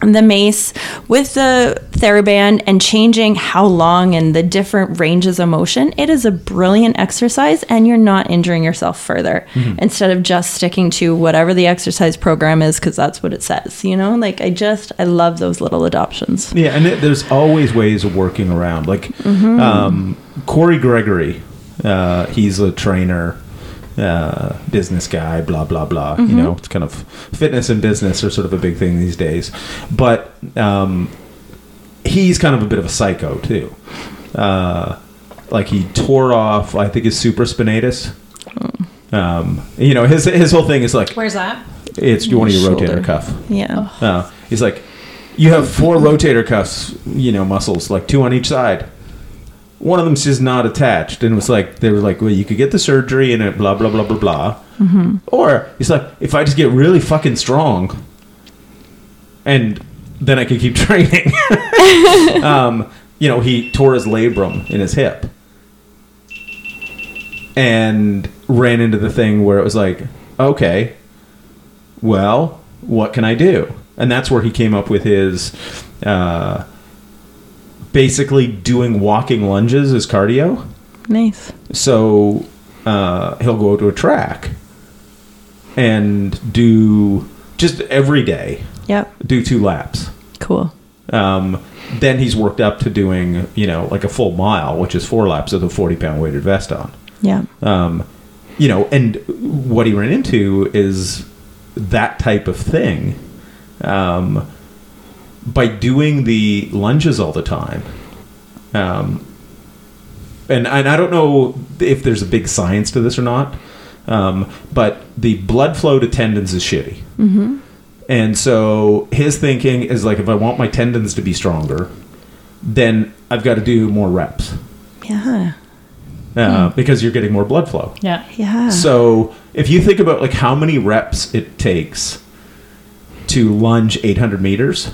[SPEAKER 4] the mace with the TheraBand and changing how long and the different ranges of motion, it is a brilliant exercise and you're not injuring yourself further instead of just sticking to whatever the exercise program is because that's what it says. You know, like I just, I love those little adoptions.
[SPEAKER 1] Yeah, and it, there's always ways of working around. Like
[SPEAKER 4] Mm-hmm.
[SPEAKER 1] um, Corey Gregory, uh, he's a trainer, uh, business guy, blah blah blah.
[SPEAKER 4] Mm-hmm.
[SPEAKER 1] You know, it's kind of fitness and business are sort of a big thing these days. But um, he's kind of a bit of a psycho too. Uh, like he tore off, I think his supraspinatus.
[SPEAKER 4] Hmm.
[SPEAKER 1] Um, you know, his his whole thing is like
[SPEAKER 3] Where's that?
[SPEAKER 1] it's one of your
[SPEAKER 4] Shoulder.
[SPEAKER 1] rotator cuff.
[SPEAKER 4] Yeah.
[SPEAKER 1] Uh, he's like, you have four rotator cuffs, you know, muscles, like two on each side. One of them's just not attached, and it was like they were like, well, you could get the surgery and it, blah blah blah blah blah. Or it's like, if I just get really fucking strong, and then I could keep training. um, you know, he tore his labrum in his hip, and ran into the thing where it was like, okay, well, what can I do? And that's where he came up with his uh, basically doing walking lunges as cardio.
[SPEAKER 4] Nice.
[SPEAKER 1] So uh, he'll go to a track and do just every day,
[SPEAKER 4] Yep.
[SPEAKER 1] do two laps.
[SPEAKER 4] Cool.
[SPEAKER 1] Um, then he's worked up to doing, you know, like a full mile, which is four laps with a 40 pound weighted vest on.
[SPEAKER 4] Yeah.
[SPEAKER 1] Um, you know, and what he ran into is that type of thing. Um, by doing the lunges all the time, um, and and I don't know if there's a big science to this or not, um, but the blood flow to tendons is shitty. Mm-hmm. And so his thinking is like, if I want my tendons to be stronger, then I've got to do more reps
[SPEAKER 4] Yeah.
[SPEAKER 1] uh, because you're getting more blood flow.
[SPEAKER 3] Yeah.
[SPEAKER 4] Yeah.
[SPEAKER 1] So if you think about like how many reps it takes to lunge 800 meters,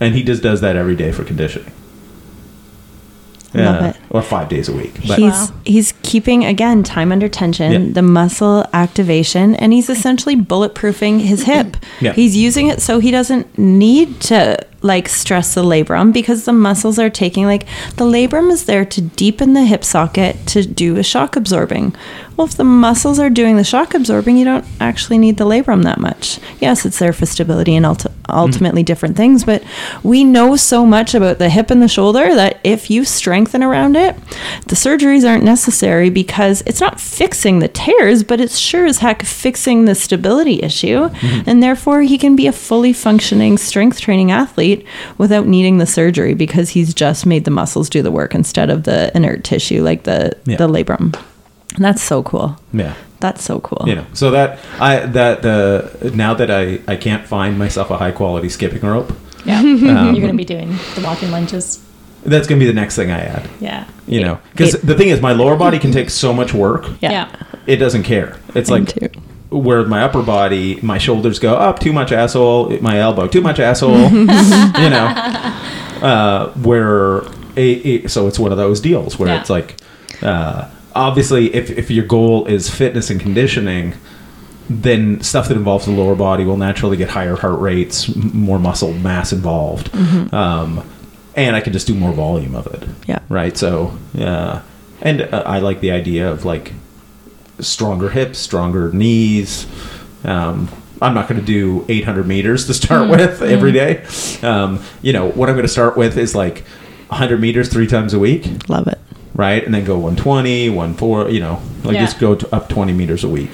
[SPEAKER 1] and he just does that every day for conditioning.
[SPEAKER 4] Love it.
[SPEAKER 1] Or five days a week. But
[SPEAKER 4] he's
[SPEAKER 3] Wow.
[SPEAKER 4] he's keeping again time under tension,
[SPEAKER 1] Yeah.
[SPEAKER 4] the muscle activation, and he's essentially bulletproofing his hip.
[SPEAKER 1] Yeah.
[SPEAKER 4] He's using it so he doesn't need to like stress the labrum because the muscles are taking like the labrum is there to deepen the hip socket to do a shock absorbing. Well, if the muscles are doing the shock absorbing, you don't actually need the labrum that much. Yes, it's there for stability and ulti- ultimately different things, but we know so much about the hip and the shoulder that if you strengthen around it, the surgeries aren't necessary because it's not fixing the tears, but it's sure as heck fixing the stability issue. Mm-hmm. And therefore, he can be a fully functioning strength training athlete without needing the surgery because he's just made the muscles do the work instead of the inert tissue like the,
[SPEAKER 1] Yeah.
[SPEAKER 4] the labrum. And that's so cool.
[SPEAKER 1] yeah.
[SPEAKER 4] That's so cool.
[SPEAKER 1] You know, so that I that the now that I I can't find myself a high quality skipping rope,
[SPEAKER 3] Yeah.
[SPEAKER 1] Um,
[SPEAKER 3] You're going to be doing the walking lunges.
[SPEAKER 1] that's gonna be the next thing I add.
[SPEAKER 3] Yeah.
[SPEAKER 1] You know, because the thing is, my lower body can take so much work.
[SPEAKER 4] Yeah.
[SPEAKER 3] Yeah.
[SPEAKER 1] It doesn't care. It's
[SPEAKER 4] Mine
[SPEAKER 1] like
[SPEAKER 4] too.
[SPEAKER 1] Where my upper body, my shoulders go up too much asshole, my elbow too much asshole. you know, uh, where a, a, so it's one of those deals where
[SPEAKER 3] Yeah.
[SPEAKER 1] it's like, uh, obviously, if if your goal is fitness and conditioning. Then stuff that involves the lower body will naturally get higher heart rates, m- more muscle mass involved, um, and I can just do more volume of it
[SPEAKER 4] Yeah.
[SPEAKER 1] right? So, yeah, and uh, I like the idea of like stronger hips, stronger knees. Um, I'm not going to do 800 meters to start with every day. Um, you know, what I'm going to start with is like 100 meters three times a week,
[SPEAKER 4] Love it.
[SPEAKER 1] right? And then go 120, 14, you know, like
[SPEAKER 3] Yeah.
[SPEAKER 1] just go up 20 meters a week.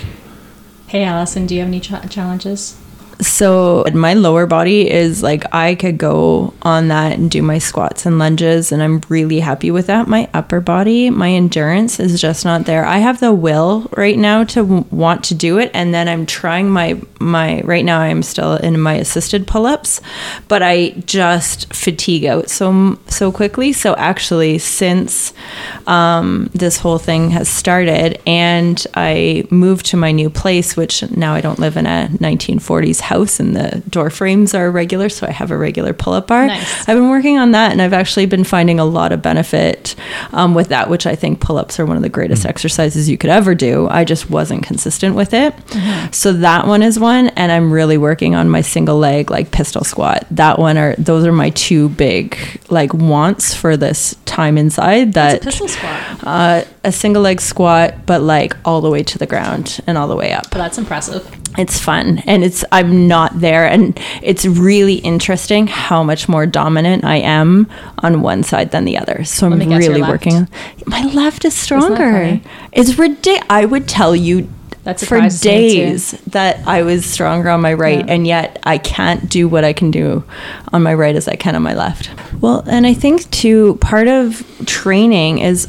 [SPEAKER 3] Hey, Allison, do you have any ch- challenges?
[SPEAKER 4] So my lower body is like I could go on that and do my squats and lunges and I'm really happy with that. My upper body, my endurance is just not there. I have the will right now to want to do it and then I'm trying my my right now I'm still in my assisted pull-ups, but I just fatigue out so so quickly. So actually since um, this whole thing has started and I moved to my new place, which now I don't live in a 1940s house and the door frames are regular, so I have a regular pull up bar.
[SPEAKER 3] Nice.
[SPEAKER 4] I've been working on that and I've actually been finding a lot of benefit um, with that, which I think pull ups are one of the greatest exercises you could ever do. I just wasn't consistent with it. So that one is one. And I'm really working on my single leg, like pistol squat. That one are, those are my two big like wants for this time inside that
[SPEAKER 3] It's a pistol squat.
[SPEAKER 4] uh, a single leg squat, but like all the way to the ground and all the way up.
[SPEAKER 3] That's impressive.
[SPEAKER 4] It's fun and it's I'm not there and it's really interesting how much more dominant I am on one side than the other. So I'm
[SPEAKER 3] Let guess,
[SPEAKER 4] really working. My left is stronger. It's ridiculous. I would tell you
[SPEAKER 3] That
[SPEAKER 4] for
[SPEAKER 3] surprises me, too.
[SPEAKER 4] days that I was stronger on my right,
[SPEAKER 3] Yeah.
[SPEAKER 4] and yet I can't do what I can do on my right as I can on my left. Well, and I think too, part of training is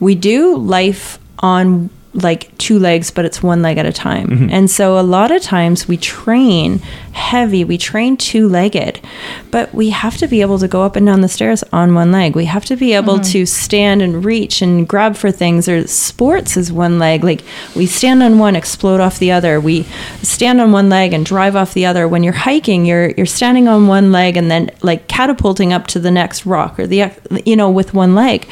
[SPEAKER 4] we do life on like two legs, but it's one leg at a time. Mm-hmm. And so a lot of times we train heavy, we train two legged, but we have to be able to go up and down the stairs on one leg. We have to be able mm-hmm. to stand and reach and grab for things. Or sports is one leg. Like we stand on one, explode off the other. We stand on one leg and drive off the other. When you're hiking, you're you're standing on one leg and then like catapulting up to the next rock or the you know with one leg.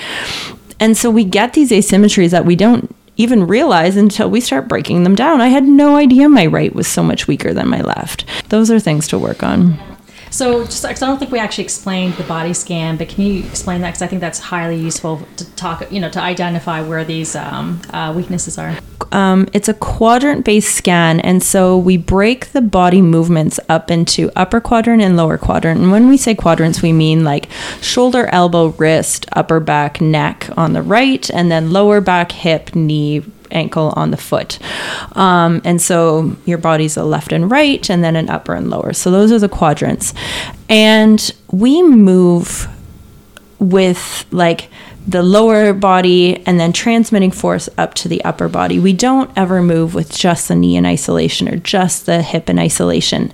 [SPEAKER 4] And so we get these asymmetries that we don't even realize until we start breaking them down. I had no idea my right was so much weaker than my left. Those are things to work on.
[SPEAKER 3] So, just 'cause I don't think we actually explained the body scan, but can you explain that? Because I think that's highly useful to talk, you know, to identify where these um, uh, weaknesses are.
[SPEAKER 4] Um, it's a quadrant based scan, and so we break the body movements up into upper quadrant and lower quadrant. And when we say quadrants, we mean like shoulder, elbow, wrist, upper back, neck on the right, and then lower back, hip, knee, ankle on the foot. Um, and so your body's a left and right, and then an upper and lower. So those are the quadrants. And we move with like the lower body and then transmitting force up to the upper body. We don't ever move with just the knee in isolation or just the hip in isolation.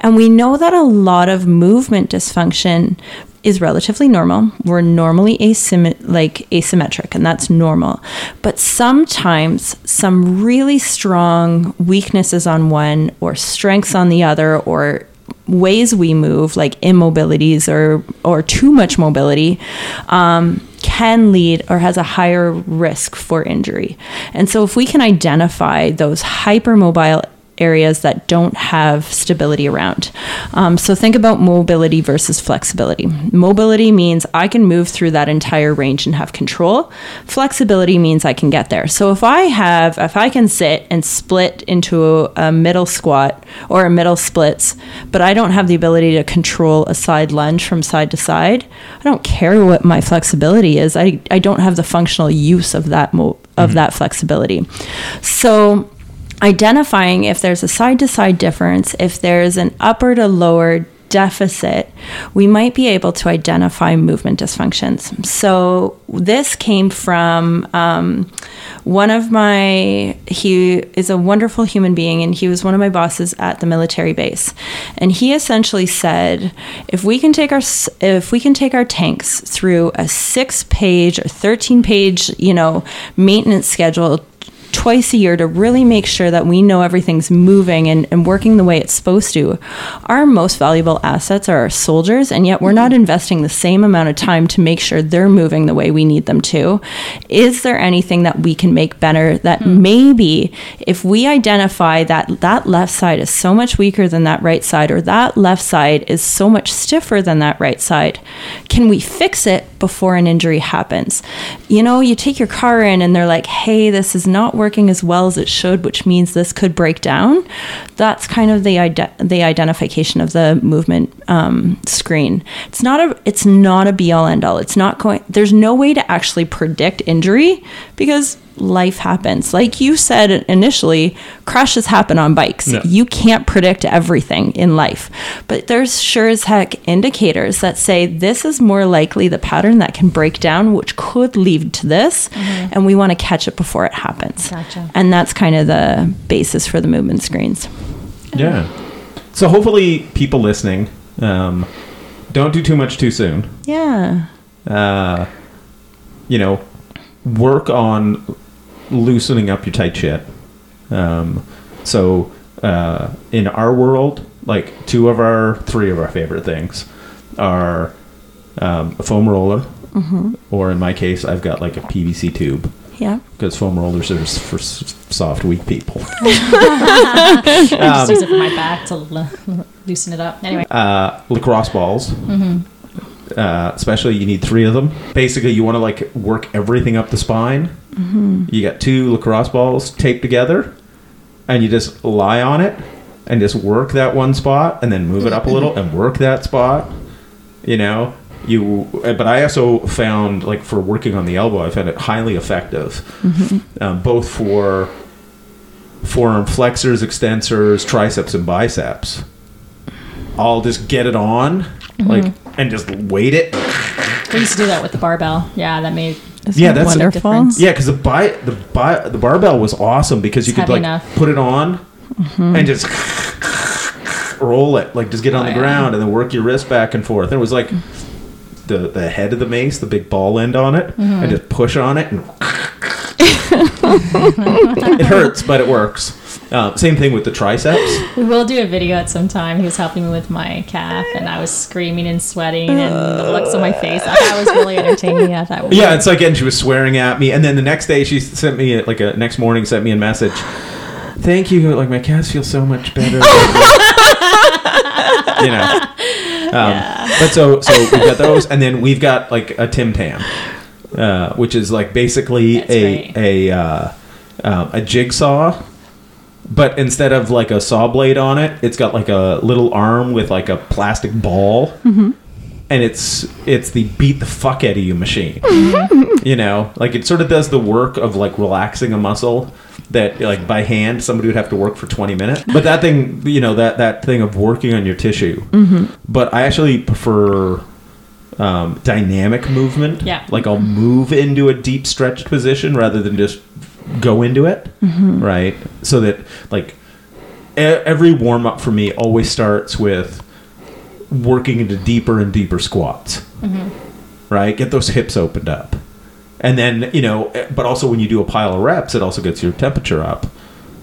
[SPEAKER 4] And we know that a lot of movement dysfunction is relatively normal. We're normally asym- like asymmetric and that's normal. But sometimes some really strong weaknesses on one or strengths on the other or ways we move like immobilities or or too much mobility um, can lead or has a higher risk for injury and so if we can identify those hypermobile areas that don't have stability around. Um, so think about mobility versus flexibility. Mobility means I can move through that entire range and have control. Flexibility means I can get there. So if I have, if I can sit and split into a, a middle squat or a middle splits, but I don't have the ability to control a side lunge from side to side, I don't care what my flexibility is. I, I don't have the functional use of that mo- of that flexibility. So identifying if there's a side to side difference, if there's an upper to lower deficit, we might be able to identify movement dysfunctions. So, this came from um, one of my, he is a wonderful human being, and he was one of my bosses at the military base. And he essentially said, if we can take our, if we can take our tanks through a six page or 13 page, you know, maintenance schedule twice a year to really make sure that we know everything's moving and, and working the way it's supposed to. Our most valuable assets are our soldiers, and yet we're not mm-hmm. investing the same amount of time to make sure they're moving the way we need them to. Is there anything that we can make better that hmm. maybe if we identify that that left side is so much weaker than that right side, or that left side is so much stiffer than that right side, can we fix it before an injury happens? You know, you take your car in and they're like, hey, this is not working as well as it should, which means this could break down. That's kind of the ide- the identification of the movement um, screen. It's not a it's not a be all end all. It's not going. There's no way to actually predict injury because life happens. Like you said initially, crashes happen on bikes. You can't predict everything in life, but there's sure as heck indicators that say this is more likely the pattern that can break down, which could lead to this, and we want to catch it before it happens.
[SPEAKER 3] Gotcha.
[SPEAKER 4] And that's kind of the basis for the movement screens.
[SPEAKER 1] Yeah. So hopefully, people listening um, don't do too much too soon.
[SPEAKER 4] Yeah.
[SPEAKER 1] Uh, you know, work on loosening up your tight shit. Um, so uh, in our world, like two of our three of our favorite things are um, a foam roller, or in my case, I've got like a PVC tube
[SPEAKER 4] Yeah.
[SPEAKER 1] because foam rollers are for soft, weak people.
[SPEAKER 3] I just use it for my back to l- loosen it up. Anyway,
[SPEAKER 1] uh, lacrosse balls. Uh, especially, you need three of them. Basically, you want to like work everything up the spine. You got two lacrosse balls taped together, and you just lie on it and just work that one spot, and then move it up a little and work that spot. You know, you. But I also found like for working on the elbow, I found it highly effective, mm-hmm. um, both for forearm flexors, extensors, triceps, and biceps. I'll just get it on, mm-hmm. like, and just weight it.
[SPEAKER 3] we used to do that with the barbell. Yeah, that made
[SPEAKER 4] Isn't
[SPEAKER 1] Yeah,
[SPEAKER 4] it
[SPEAKER 1] that's a
[SPEAKER 4] wonderful.
[SPEAKER 3] difference.
[SPEAKER 1] Yeah, because the bi- the bi- the barbell was awesome because you
[SPEAKER 3] It's
[SPEAKER 1] could like
[SPEAKER 3] enough.
[SPEAKER 1] put it on mm-hmm. and just roll it, like just get on
[SPEAKER 3] Oh,
[SPEAKER 1] the
[SPEAKER 3] yeah.
[SPEAKER 1] ground and then work your wrist back and forth. And it was like the the head of the mace, the big ball end on it,
[SPEAKER 3] Mm-hmm.
[SPEAKER 1] and just push on it, and it hurts, but it works. Uh, same thing with the triceps.
[SPEAKER 3] We will do a video at some time. He was helping me with my calf, and I was screaming and sweating, and the looks on my face. I thought it was really entertaining. I thought,
[SPEAKER 1] Yeah, it's like, and she was swearing at me, and then the next day she sent me like a next morning sent me a message. Thank you. Like my calves feel so much better. you know. Um, But so so we've got those, and then we've got like a Tim Tam, uh, which is like basically
[SPEAKER 3] That's
[SPEAKER 1] a
[SPEAKER 3] great.
[SPEAKER 1] a uh, um, a jigsaw. But instead of like a saw blade on it, it's got like a little arm with like a plastic ball, and it's it's the beat the fuck out of you machine. You know, like it sort of does the work of like relaxing a muscle that like by hand somebody would have to work for 20 minutes. But that thing, you know, that that thing of working on your tissue. Mm-hmm. But I actually prefer um, dynamic movement.
[SPEAKER 3] Yeah.
[SPEAKER 1] Like I'll move into a deep stretched position rather than just go into it. Mm-hmm. Right. So that like e- every warm up for me always starts with working into deeper and deeper squats. Mm-hmm. Right. Get those hips opened up. And then, you know, eh, but also when you do a pile of reps, it also gets your temperature up,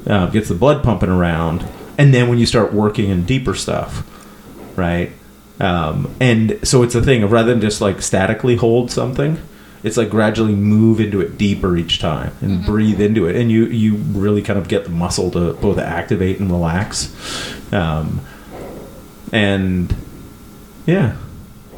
[SPEAKER 1] uh, gets the blood pumping around. And then when you start working in deeper stuff, right? Um, and so it's a thing of rather than just like statically hold something, it's like gradually move into it deeper each time and breathe into it, and you you really kind of get the muscle to both activate and relax. Um, and yeah,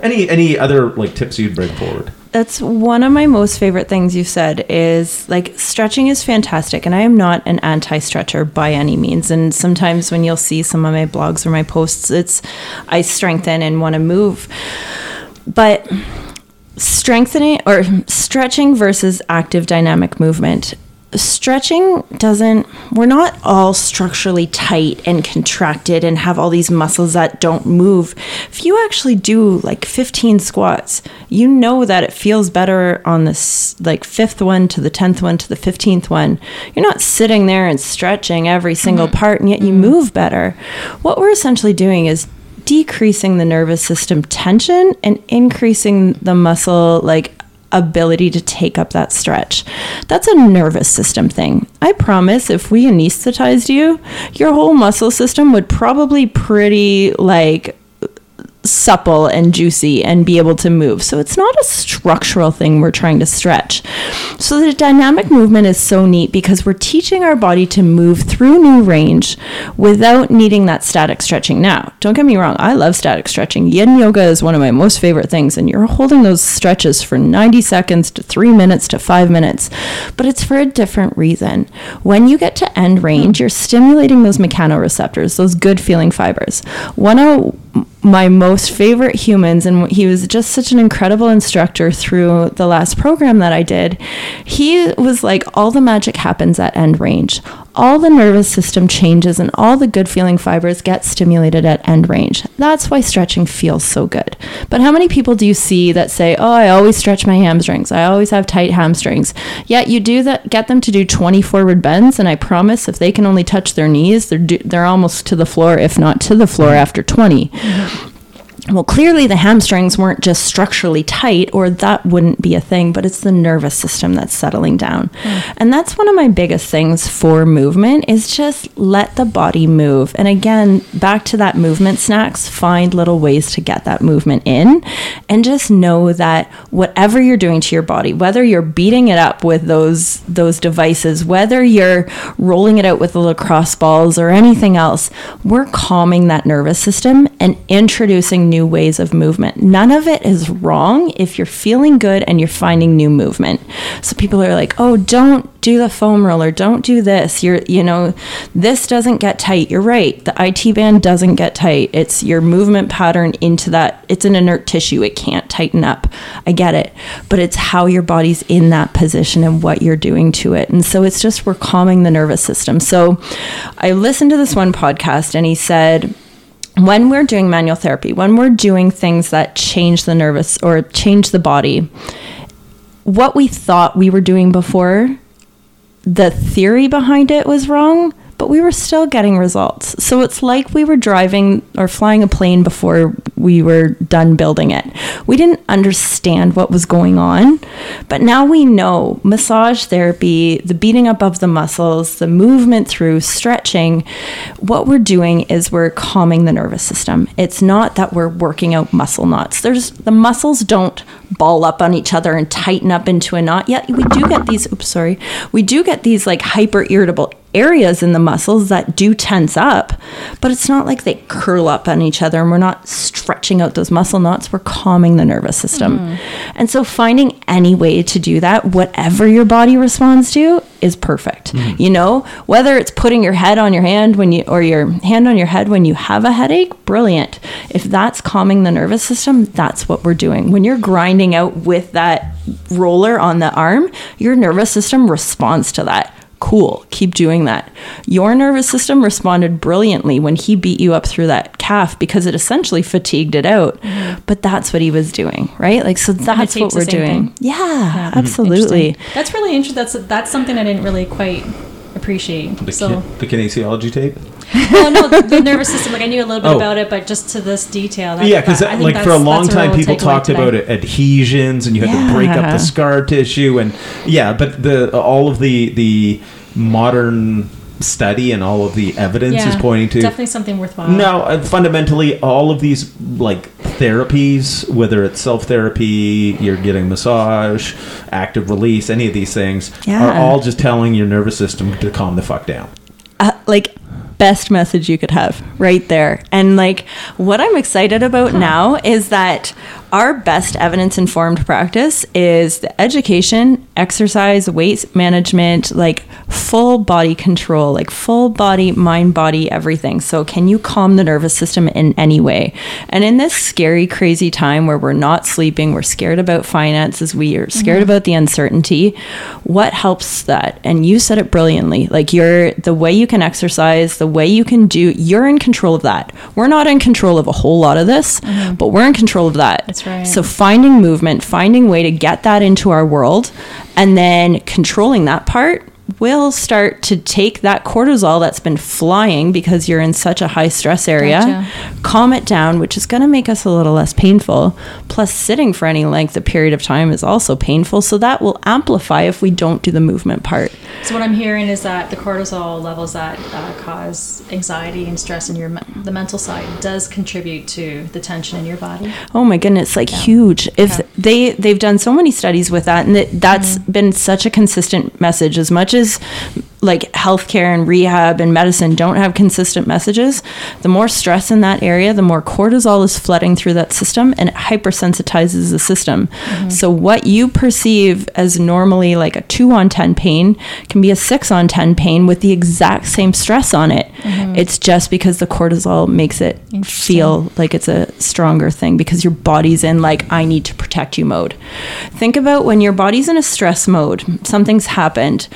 [SPEAKER 1] any any other like tips you'd bring forward?
[SPEAKER 4] That's one of my most favorite things you said is like stretching is fantastic. And I am not an anti stretcher by any means. And sometimes when you'll see some of my blogs or my posts, it's I strengthen and want to move. But strengthening or stretching versus active dynamic movement stretching doesn't we're not all structurally tight and contracted and have all these muscles that don't move. If you actually do like 15 squats you know that it feels better on this like fifth one to the 10th one to the 15th one. You're not sitting there and stretching every single mm-hmm. part and yet you mm-hmm. move better. What we're essentially doing is decreasing the nervous system tension and increasing the muscle like ability to take up that stretch. That's a nervous system thing. I promise if we anesthetized you, your whole muscle system would probably pretty like supple and juicy and be able to move. So it's not a structural thing we're trying to stretch. So the dynamic movement is so neat because we're teaching our body to move through new range without needing that static stretching. Now, don't get me wrong, I love static stretching. Yin yoga is one of my most favorite things and you're holding those stretches for 90 seconds to 3 minutes to 5 minutes, but it's for a different reason. When you get to end range, hmm. you're stimulating those mechanoreceptors, those good feeling fibers. One of my most favorite humans, and he was just such an incredible instructor through the last program that I did. He was like, all the magic happens at end range. All the nervous system changes and all the good feeling fibers get stimulated at end range. That's why stretching feels so good. But how many people do you see that say, "Oh, I always stretch my hamstrings. I always have tight hamstrings." Yet you do that get them to do 20 forward bends and I promise if they can only touch their knees, they're do, they're almost to the floor if not to the floor after 20. Well, clearly the hamstrings weren't just structurally tight, or that wouldn't be a thing, but it's the nervous system that's settling down. Hmm. And that's one of my biggest things for movement is just let the body move. And again, back to that movement snacks, find little ways to get that movement in and just know that whatever you're doing to your body, whether you're beating it up with those those devices, whether you're rolling it out with the lacrosse balls or anything else, we're calming that nervous system and introducing new ways of movement. None of it is wrong if you're feeling good and you're finding new movement. So people are like, "Oh, don't do the foam roller. Don't do this. You're, you know, this doesn't get tight." You're right. The IT band doesn't get tight. It's your movement pattern into that. It's an inert tissue. It can't tighten up. I get it. But it's how your body's in that position and what you're doing to it. And so it's just we're calming the nervous system. So I listened to this one podcast and he said when we're doing manual therapy, when we're doing things that change the nervous or change the body, what we thought we were doing before, the theory behind it was wrong, but we were still getting results. So it's like we were driving or flying a plane before we were done building it. We didn't understand what was going on, but now we know massage therapy, the beating up of the muscles, the movement through stretching, what we're doing is we're calming the nervous system. It's not that we're working out muscle knots. There's the muscles don't ball up on each other and tighten up into a knot. Yet we do get these oops sorry. We do get these like hyper irritable areas in the muscles that do tense up, but it's not like they curl up on each other and we're not stretching out those muscle knots. We're calming the nervous system. Mm-hmm. And so finding any way to do that, whatever your body responds to, is perfect. Mm-hmm. You know, whether it's putting your head on your hand when you or your hand on your head when you have a headache, brilliant. If that's calming the nervous system, that's what we're doing. When you're grinding out with that roller on the arm, your nervous system responds to that Cool, keep doing that. Your nervous system responded brilliantly when he beat you up through that calf because it essentially fatigued it out. Mm-hmm. But that's what he was doing, right? Like, so that's what we're doing.
[SPEAKER 3] thing.
[SPEAKER 4] Yeah, absolutely.
[SPEAKER 3] That's really interesting. That's that's something I didn't really quite appreciate.
[SPEAKER 1] The,
[SPEAKER 3] so,
[SPEAKER 1] ki- the kinesiology tape.
[SPEAKER 3] well, no, the nervous system. Like I knew a little bit
[SPEAKER 1] Oh.
[SPEAKER 3] about it, but just to this detail. That,
[SPEAKER 1] yeah, because
[SPEAKER 3] that- I think
[SPEAKER 1] like for a long time,
[SPEAKER 3] real
[SPEAKER 1] people talked
[SPEAKER 3] today.
[SPEAKER 1] about adhesions, and you had to break up the scar tissue, and yeah, but the all of the the modern study and all of the evidence
[SPEAKER 3] Yeah,
[SPEAKER 1] is pointing to
[SPEAKER 3] definitely something worthwhile.
[SPEAKER 1] No, uh, fundamentally, all of these like therapies, whether it's self therapy, you're getting massage, active release, any of these things,
[SPEAKER 4] Yeah.
[SPEAKER 1] are all just telling your nervous system to calm the fuck down.
[SPEAKER 4] uh, like best message you could have right there. And like what i'm excited about now is that our best evidence informed practice is the education exercise weight management like full body control like full body mind body everything. So can you calm the nervous system in any way? And in this scary crazy time where we're not sleeping we're scared about finances we are scared mm-hmm. about the uncertainty what helps that? And you said it brilliantly like you're the way you can exercise the way you can do you're in control of that. We're not in control of a whole lot of this mm-hmm. but we're in control of that
[SPEAKER 3] Right.
[SPEAKER 4] so finding movement finding way to get that into our world and then controlling that part will start to take that cortisol that's been flying because you're in such a high stress area
[SPEAKER 3] Gotcha.
[SPEAKER 4] calm it down, which is going to make us a little less painful. Plus, sitting for any length of period of time is also painful. So that will amplify if we don't do the movement part.
[SPEAKER 3] So what I'm hearing is that the cortisol levels that uh, cause anxiety and stress in your the mental side does contribute to the tension in your body.
[SPEAKER 4] Oh my goodness, like huge. If
[SPEAKER 3] Okay.
[SPEAKER 4] they they've done so many studies with that, and that, that's been such a consistent message. As much as is like healthcare and rehab and medicine don't have consistent messages, the more stress in that area, the more cortisol is flooding through that system, and it hypersensitizes the system. Mm-hmm. So what you perceive as normally like a two on ten pain can be a six on ten pain with the exact same stress on it. Mm-hmm. It's just because the cortisol makes it feel like it's a stronger thing because your body's in like I need to protect you mode. Think about when your body's in a stress mode, something's happened.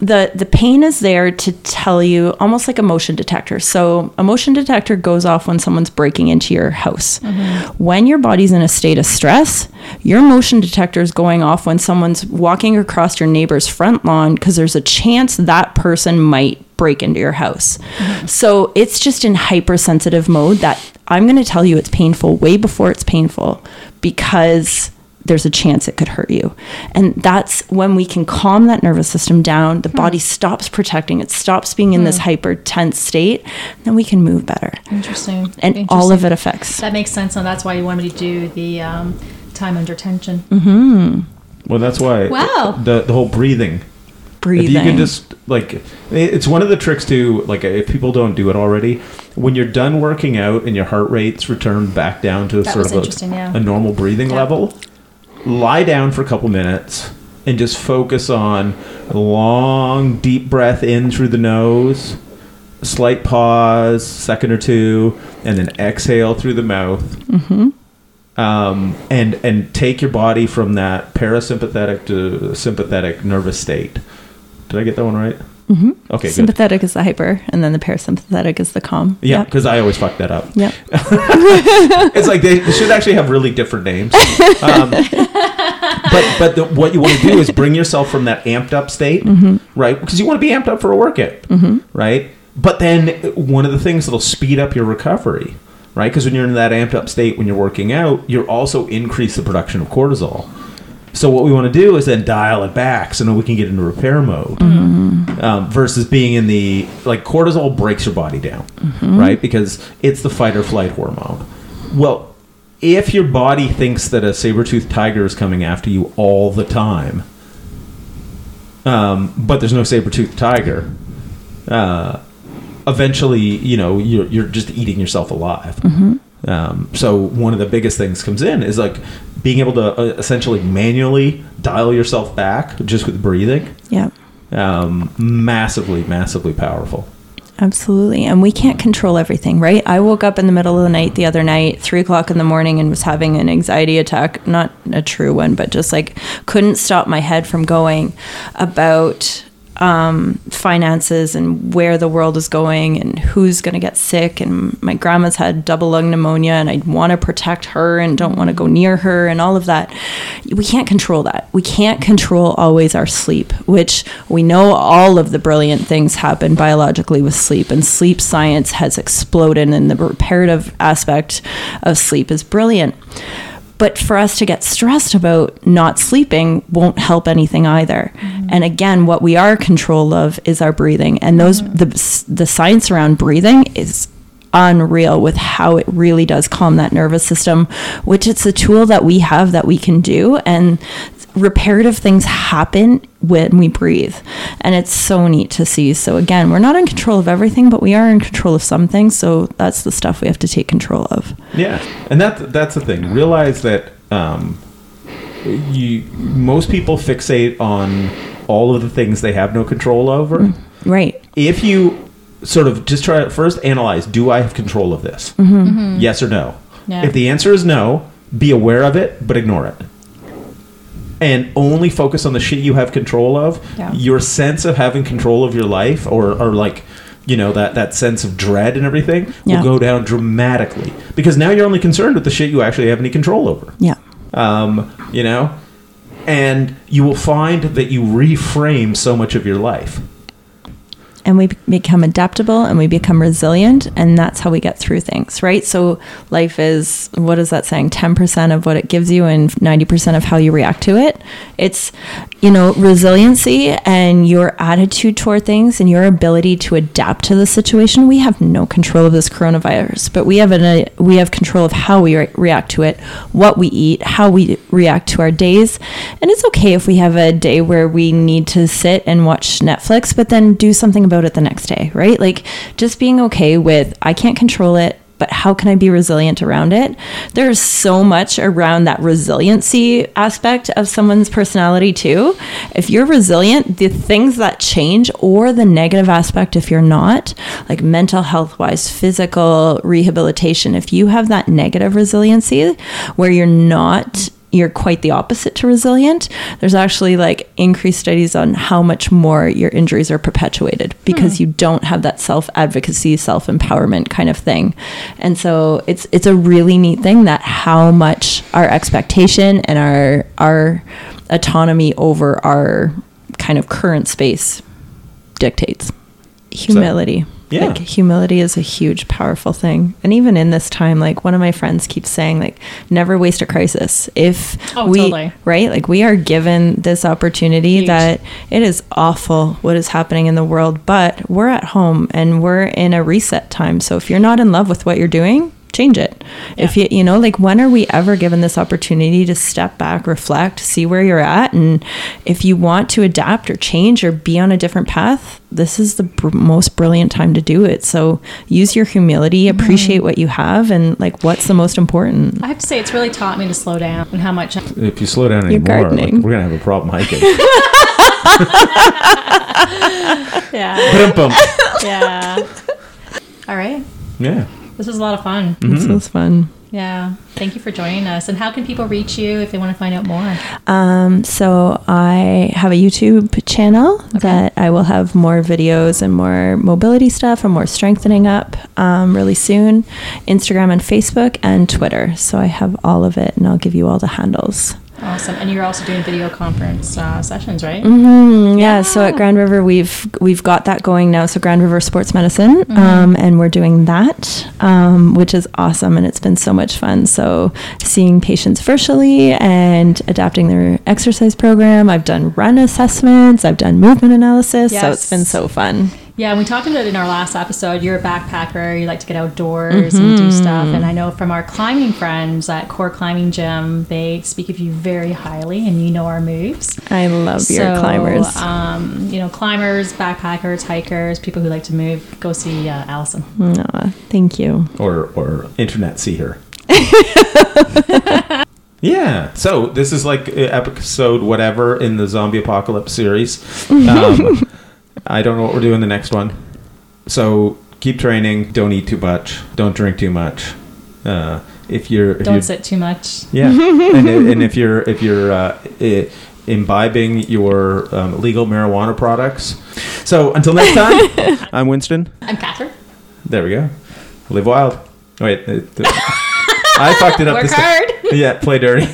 [SPEAKER 4] The the pain is there to tell you almost like a motion detector. So a motion detector goes off when someone's breaking into your house. Mm-hmm. When your body's in a state of stress, your motion detector is going off when someone's walking across your neighbor's front lawn because there's a chance that person might break into your house. Mm-hmm. So it's just in hypersensitive mode that I'm going to tell you it's painful way before it's painful because there's a chance it could hurt you. And that's when we can calm that nervous system down, the body stops protecting, it stops being in this hyper tense state, then we can move better.
[SPEAKER 3] Interesting.
[SPEAKER 4] And all of it affects.
[SPEAKER 3] That makes sense, and that's why you wanted me to do the um, time under tension. Hmm.
[SPEAKER 1] Well, that's why
[SPEAKER 3] Wow.
[SPEAKER 1] the the whole breathing.
[SPEAKER 4] Breathing.
[SPEAKER 1] If you can just like, it's one of the tricks to Like, if people don't do it already, when you're done working out and your heart rates return back down to a
[SPEAKER 3] That
[SPEAKER 1] sort of a,
[SPEAKER 3] yeah.
[SPEAKER 1] a normal breathing
[SPEAKER 3] Yeah.
[SPEAKER 1] level, lie down for a couple minutes and just focus on a long, deep breath in through the nose, slight pause, second or two, and then exhale through the mouth.
[SPEAKER 3] Mm-hmm.
[SPEAKER 1] Um, and and take your body from that parasympathetic to sympathetic nervous state. Did I get that one right? Mm-hmm. Okay, good.
[SPEAKER 4] Sympathetic is the hyper, and then the parasympathetic is the calm.
[SPEAKER 1] Yeah,
[SPEAKER 4] Yep.
[SPEAKER 1] because I always fuck that up.
[SPEAKER 4] Yeah.
[SPEAKER 1] It's like they should actually have really different names. Um, but but the, what you want to do is bring yourself from that amped up state, right? Because you want to be amped up for a workout, right? But then one of the things that'll speed up your recovery, right? Because when you're in that amped up state when you're working out, you're also increase the production of cortisol. So what we want to do is then dial it back so now we can get into repair mode um, versus being in the like cortisol breaks your body down, right? Because it's the fight or flight hormone. Well, if your body thinks that a saber-toothed tiger is coming after you all the time, um, but there's no saber-toothed tiger, uh, eventually, you know, you're, you're just eating yourself alive. Um, so one of the biggest things comes in is like being able to uh, essentially manually dial yourself back just with breathing
[SPEAKER 4] Yep.
[SPEAKER 1] um, massively, massively powerful.
[SPEAKER 4] Absolutely. And we can't control everything, right? I woke up in the middle of the night the other night, three o'clock in the morning, and was having an anxiety attack. Not a true one, but just like couldn't stop my head from going about um, finances and where the world is going and who's going to get sick. And my grandma's had double lung pneumonia, and I want to protect her and don't want to go near her and all of that. We can't control that. We can't control always our sleep, which we know all of the brilliant things happen biologically with sleep, and sleep science has exploded, and the reparative aspect of sleep is brilliant. But for us to get stressed about not sleeping won't help anything either. Mm-hmm. And again, what we are control of is our breathing, and those mm-hmm. the the science around breathing is unreal with how it really does calm that nervous system which it's a tool that we have that we can do. And reparative things happen when we breathe. And it's so neat to see. So again we're not in control of everything but we are in control of some things. So that's the stuff we have to take control of.
[SPEAKER 1] Yeah, and that that's the thing. Realize that um, you most people fixate on all of the things they have no control over.
[SPEAKER 4] right.
[SPEAKER 1] If you sort of just try to first analyze, do I have control of this? Mm-hmm. Mm-hmm. Mm-hmm. Yes or no.
[SPEAKER 3] Yeah.
[SPEAKER 1] If the answer is no, be aware of it, but ignore it. And only focus on the shit you have control of.
[SPEAKER 3] Yeah.
[SPEAKER 1] Your sense of having control of your life, or, or like, you know, that, that sense of dread and everything
[SPEAKER 4] Yeah.
[SPEAKER 1] will go down dramatically. Because now you're only concerned with the shit you actually have any control over.
[SPEAKER 4] yeah
[SPEAKER 1] Um, you know? And you will find that you reframe so much of your life.
[SPEAKER 4] And we become adaptable and we become resilient and that's how we get through things right? So life is what is that saying? 10% of what it gives you and 90% of how you react to it. It's you know resiliency and your attitude toward things and your ability to adapt to the situation. We have no control of this coronavirus but we have an, a, we have control of how we re- react to it what we eat how we react to our days. And it's okay if we have a day where we need to sit and watch netflix but then do something about it the next day right like just being okay with i can't control it but how can I be resilient around it? There's so much around that resiliency aspect of someone's personality, too. If you're resilient, the things that change, or the negative aspect if you're not, like mental health wise, physical rehabilitation, if you have that negative resiliency where you're not you're quite the opposite to resilient. There's actually like increased studies on how much more your injuries are perpetuated because hmm. you don't have that self advocacy, self empowerment kind of thing. And so it's it's a really neat thing that how much our expectation and our our autonomy over our kind of current space dictates. Humility.
[SPEAKER 1] Yeah.
[SPEAKER 4] Like humility is a huge powerful thing. And even in this time, like one of my friends keeps saying like never waste a crisis. If
[SPEAKER 3] Oh,
[SPEAKER 4] we
[SPEAKER 3] totally.
[SPEAKER 4] right? Like we are given this opportunity
[SPEAKER 3] Huge.
[SPEAKER 4] that it is awful what is happening in the world, but we're at home and we're in a reset time. So if you're not in love with what you're doing, change it. If you you know, like when are we ever given this opportunity to step back, reflect, see where you're at and if you want to adapt or change or be on a different path, this is the br- most brilliant time to do it. So use your humility,
[SPEAKER 3] Mm-hmm.
[SPEAKER 4] appreciate what you have and like what's the most important.
[SPEAKER 3] I have to say, it's really taught me to slow down and how much.
[SPEAKER 1] I- If you slow down anymore, like, we're gonna have a problem hiking.
[SPEAKER 3] Yeah, yeah. All right,
[SPEAKER 1] yeah.
[SPEAKER 3] This was a lot of fun.
[SPEAKER 4] This was fun.
[SPEAKER 3] Yeah, thank you for joining us. And how can people reach you if they want to find out more?
[SPEAKER 4] Um, so I have a YouTube channel that I will have more videos and more mobility stuff and more strengthening up um, really soon. Instagram and Facebook and Twitter. So I have all of it, and I'll give you all the handles.
[SPEAKER 3] Awesome. And you're also doing video conference uh, sessions, right?
[SPEAKER 4] Mm, yeah, so at Grand River we've we've got that going now. So Grand River Sports Medicine, um, and we're doing that, um, which is awesome, and it's been so much fun. So seeing patients virtually and adapting their exercise program. I've done run assessments. I've done movement analysis. So it's been so fun.
[SPEAKER 3] Yeah, we talked about it in our last episode. You're a backpacker. You like to get outdoors and do stuff. And I know from our climbing friends at Core Climbing Gym, they speak of you very highly, and you know our moves.
[SPEAKER 4] I love your climbers.
[SPEAKER 3] Um, you know, climbers, backpackers, hikers, people who like to move. Go see uh, Allison.
[SPEAKER 4] Aw, thank you.
[SPEAKER 1] Or or internet see her. yeah. So this is like uh, episode whatever in the zombie apocalypse series. Um, I don't know what we're doing the next one. So keep training. Don't eat too much. Don't drink too much. Uh, if you're if
[SPEAKER 3] don't
[SPEAKER 1] you're,
[SPEAKER 3] sit too much.
[SPEAKER 1] Yeah, and, and, if you're if you're uh, it, imbibing your um, legal marijuana products. So until next time, I'm Winston.
[SPEAKER 3] I'm Catherine.
[SPEAKER 1] There we go. Live wild. Oh, wait, uh, I fucked it up.
[SPEAKER 3] Work
[SPEAKER 1] this
[SPEAKER 3] hard. Time.
[SPEAKER 1] Yeah, play dirty.